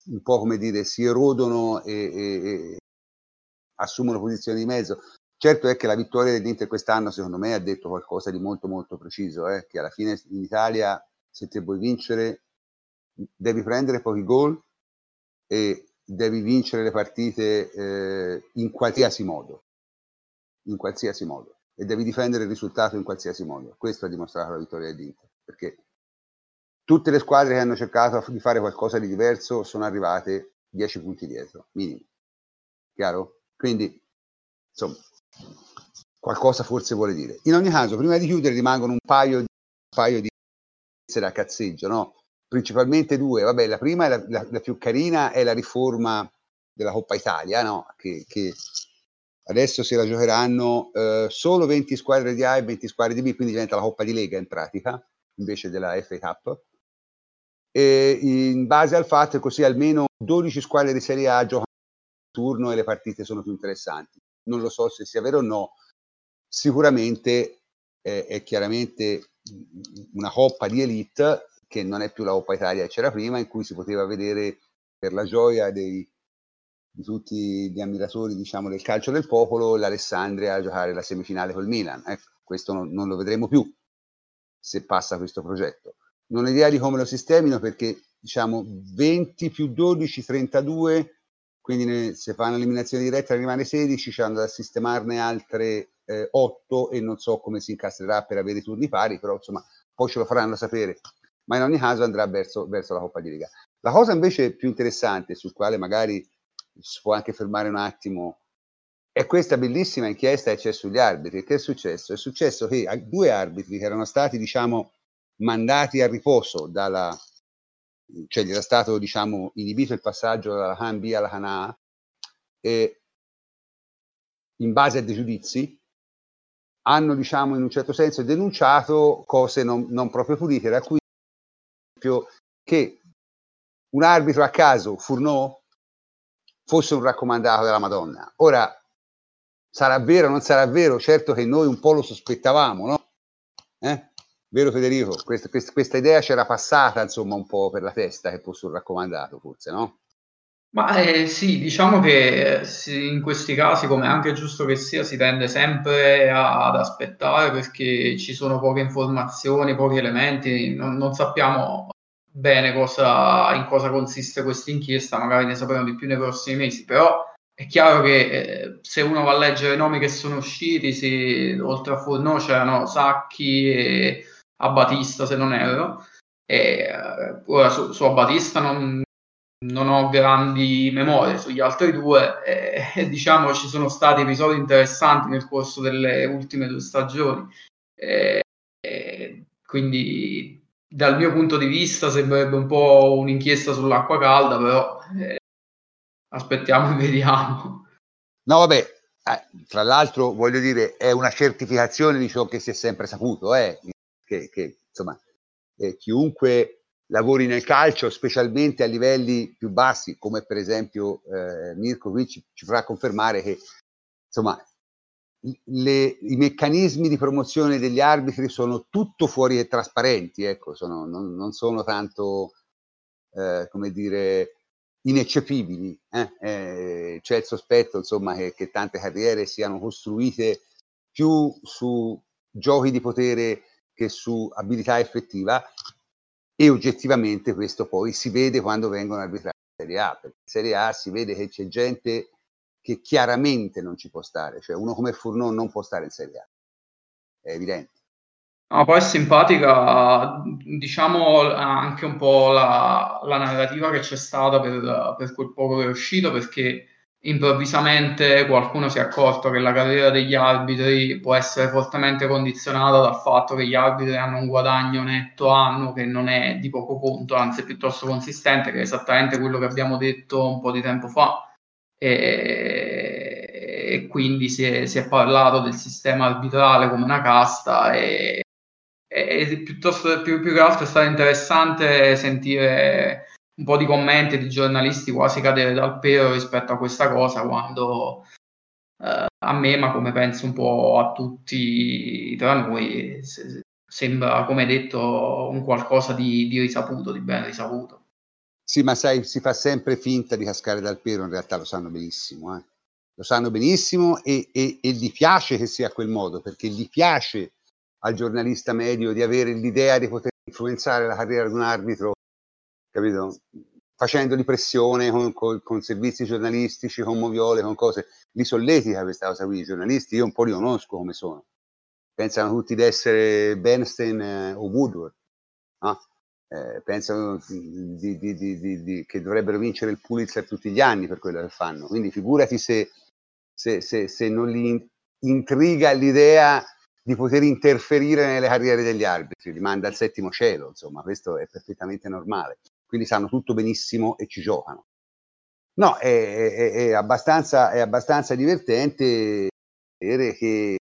un po' come dire, si erodono e, e, e assumono posizioni di mezzo. Certo è che la vittoria dell'Inter quest'anno, secondo me, ha detto qualcosa di molto molto preciso, eh? che alla fine in Italia, se te vuoi vincere, devi prendere pochi gol e devi vincere le partite eh, in qualsiasi modo, in qualsiasi modo, e devi difendere il risultato in qualsiasi modo. Questo ha dimostrato la vittoria dell'Inter, perché tutte le squadre che hanno cercato di fare qualcosa di diverso sono arrivate 10 punti dietro, minimo. Chiaro? Quindi, insomma, qualcosa forse vuole dire. In ogni caso, prima di chiudere rimangono un paio di, un paio di a cazzeggio, no? Principalmente due. Vabbè, la prima, la, la, la, più carina, è la riforma della Coppa Italia, no? Che, che adesso se la giocheranno eh, solo 20 squadre di A e 20 squadre di B, quindi diventa la Coppa di Lega in pratica, invece della FA Cup. E in base al fatto che così almeno 12 squadre di Serie A giocano turno e le partite sono più interessanti non lo so se sia vero o no, sicuramente eh, è chiaramente una coppa di elite che non è più la Coppa Italia c'era prima, in cui si poteva vedere per la gioia dei, di tutti gli ammiratori diciamo, del calcio del popolo l'Alessandria a giocare la semifinale col Milan. Ecco, questo non, non lo vedremo più se passa questo progetto. Non ho idea di come lo sistemino perché diciamo 20 più 12, 32 quindi ne, se fanno l'eliminazione diretta rimane 16, c'è da sistemarne altre eh, 8 e non so come si incastrerà per avere i turni pari, però insomma poi ce lo faranno sapere, ma in ogni caso andrà verso, verso la Coppa di Liga. La cosa invece più interessante, sul quale magari si può anche fermare un attimo, è questa bellissima inchiesta che c'è sugli arbitri. Che è successo? È successo che due arbitri che erano stati, diciamo, mandati a riposo dalla, cioè gli era stato diciamo, inibito il passaggio dalla Han B alla Han A e in base a dei giudizi hanno diciamo, in un certo senso denunciato cose non, non proprio pulite, da cui che un arbitro a caso, Fourneau, fosse un raccomandato della Madonna. Ora, sarà vero o non sarà vero? Certo che noi un po' lo sospettavamo, no? Eh? Vero Federico? Questa, questa, questa idea c'era passata insomma un po' per la testa che fosse un raccomandato forse, no? Ma eh, sì, diciamo che sì, in questi casi, come è anche giusto che sia, si tende sempre a, ad aspettare perché ci sono poche informazioni, pochi elementi, non, non sappiamo bene cosa, in cosa consiste questa inchiesta, magari ne sapremo di più nei prossimi mesi, però è chiaro che eh, se uno va a leggere i nomi che sono usciti, sì, oltre a Forno c'erano Sacchi e a Batista se non erro. E, uh, ora su, su Batista non, non, ho grandi memorie, sugli altri due eh, diciamo ci sono stati episodi interessanti nel corso delle ultime due stagioni. Eh, quindi dal mio punto di vista sembrerebbe un po' un'inchiesta sull'acqua calda, però eh, aspettiamo e vediamo. No, vabbè, eh, tra l'altro voglio dire, è una certificazione di ciò che si è sempre saputo, eh che, che insomma, eh, chiunque lavori nel calcio, specialmente a livelli più bassi, come per esempio eh, Mirko qui ci, ci farà confermare che insomma, le, i meccanismi di promozione degli arbitri sono tutto fuori e trasparenti, ecco, sono, non, non, sono tanto, eh, come dire, ineccepibili. Eh? Eh, c'è il sospetto, insomma, che, che, tante carriere siano costruite più su giochi di potere che su abilità effettiva e oggettivamente questo poi si vede quando vengono arbitrati in Serie A, perché in Serie A si vede che c'è gente che chiaramente non ci può stare, cioè uno come Furnon non può stare in Serie A, è evidente. No, poi è simpatica, diciamo, anche un po' la, la narrativa che c'è stata per, per, quel poco che è uscito, perché improvvisamente qualcuno si è accorto che la carriera degli arbitri può essere fortemente condizionata dal fatto che gli arbitri hanno un guadagno netto anno che non è di poco conto, anzi piuttosto consistente, che è esattamente quello che abbiamo detto un po' di tempo fa. E, e quindi si è, si è parlato del sistema arbitrale come una casta e e piuttosto più, più che altro è stato interessante sentire un po' di commenti di giornalisti quasi cadere dal pelo rispetto a questa cosa quando eh, a me, ma come penso un po' a tutti tra noi, se, sembra, come detto, un qualcosa di, di, risaputo, di ben risaputo. Sì, ma sai, si fa sempre finta di cascare dal pelo, in realtà lo sanno benissimo, eh? lo sanno benissimo e, e, e gli piace che sia a quel modo, perché gli piace al giornalista medio di avere l'idea di poter influenzare la carriera di un arbitro, capito? Facendogli pressione con, con, con servizi giornalistici, con moviole, con cose. Li solletica questa cosa qui, i giornalisti, io un po' li conosco come sono. Pensano tutti di essere Bernstein eh, o Woodward. No? Eh, pensano di, di, di, che dovrebbero vincere il Pulitzer tutti gli anni per quello che fanno. Quindi figurati se, se, se, se non li intriga l'idea di poter interferire nelle carriere degli arbitri, li manda al settimo cielo, insomma, questo è perfettamente normale. Quindi sanno tutto benissimo e ci giocano. No, è, è, è, abbastanza, è abbastanza divertente vedere che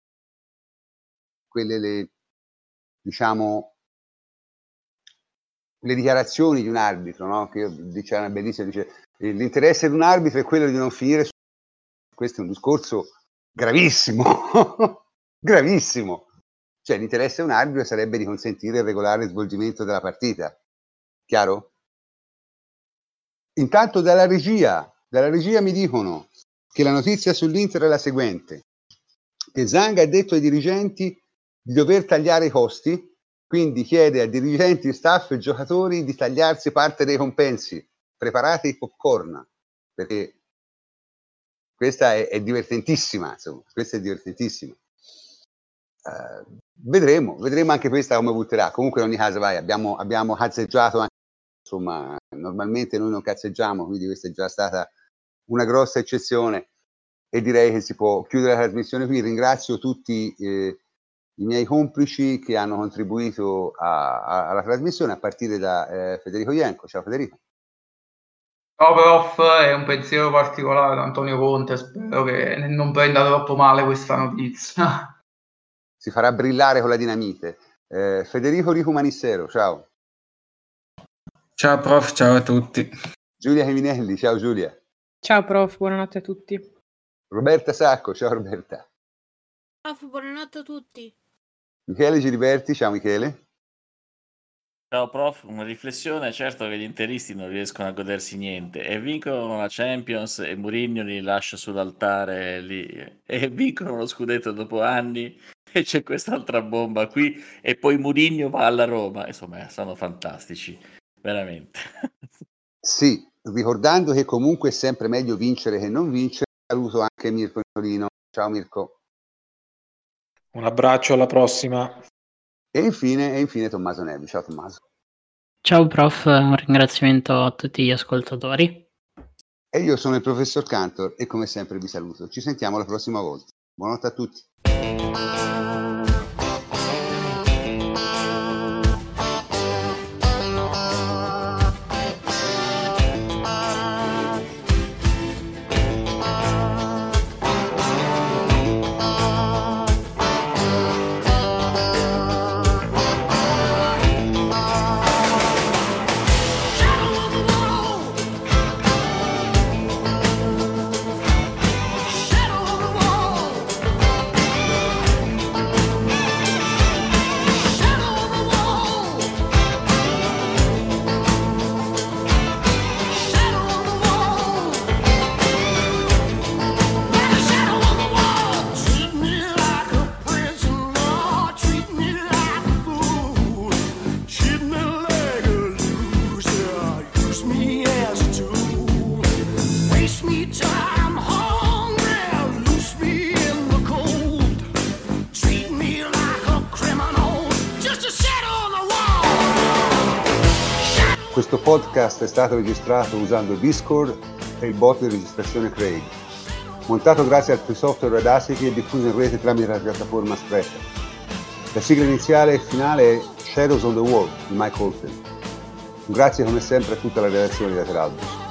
quelle, le, diciamo, le dichiarazioni di un arbitro, no? che dice una bellissima, dice l'interesse di un arbitro è quello di non finire su... Questo è un discorso gravissimo. gravissimo. Cioè l'interesse di un arbitro sarebbe di consentire il regolare svolgimento della partita. Chiaro? Intanto dalla regia, dalla regia mi dicono che la notizia sull'Inter è la seguente, che Zanga ha detto ai dirigenti di dover tagliare i costi, quindi chiede a dirigenti, staff e giocatori di tagliarsi parte dei compensi. Preparate i popcorn, perché questa è, è divertentissima, insomma, questa è divertentissima. Uh, vedremo, vedremo anche questa come butterà. Comunque in ogni caso, vai, abbiamo, abbiamo cazzeggiato insomma, normalmente noi non cazzeggiamo, quindi questa è già stata una grossa eccezione e direi che si può chiudere la trasmissione qui. Ringrazio tutti eh, i miei complici che hanno contribuito a, a, alla trasmissione, a partire da eh, Federico Ienco. Ciao Federico. Ciao prof, è un pensiero particolare da Antonio Conte, spero che non prenda troppo male questa notizia si farà brillare con la dinamite. Eh, Federico Rico Manissero, ciao. Ciao prof, ciao a tutti. Giulia Chiminelli, ciao Giulia. Ciao prof, buonanotte a tutti. Roberta Sacco, ciao Roberta. Prof, buonanotte a tutti. Michele Giliberti, ciao Michele. Ciao prof, una riflessione, certo che gli interisti non riescono a godersi niente e vincono la Champions e Mourinho li lascia sull'altare lì e vincono lo scudetto dopo anni e c'è quest'altra bomba qui e poi Mourinho va alla Roma, insomma sono fantastici, veramente. Sì, ricordando che comunque è sempre meglio vincere che non vincere, saluto anche Mirko Nolino. Ciao Mirko. Un abbraccio, alla prossima. E infine, e infine Tommaso Nevi. Ciao Tommaso. Ciao prof, un ringraziamento a tutti gli ascoltatori. E io sono il professor Cantor e come sempre vi saluto. Ci sentiamo la prossima volta. Buonanotte a tutti. Podcast è stato registrato usando Discord e il bot di registrazione Craig. Montato grazie al free software Audacity e diffuso in rete tramite la piattaforma Spreaker. La sigla iniziale e finale è Shadows on the Wall di Mike Oldfield. Grazie come sempre a tutta la redazione di Lateralbus.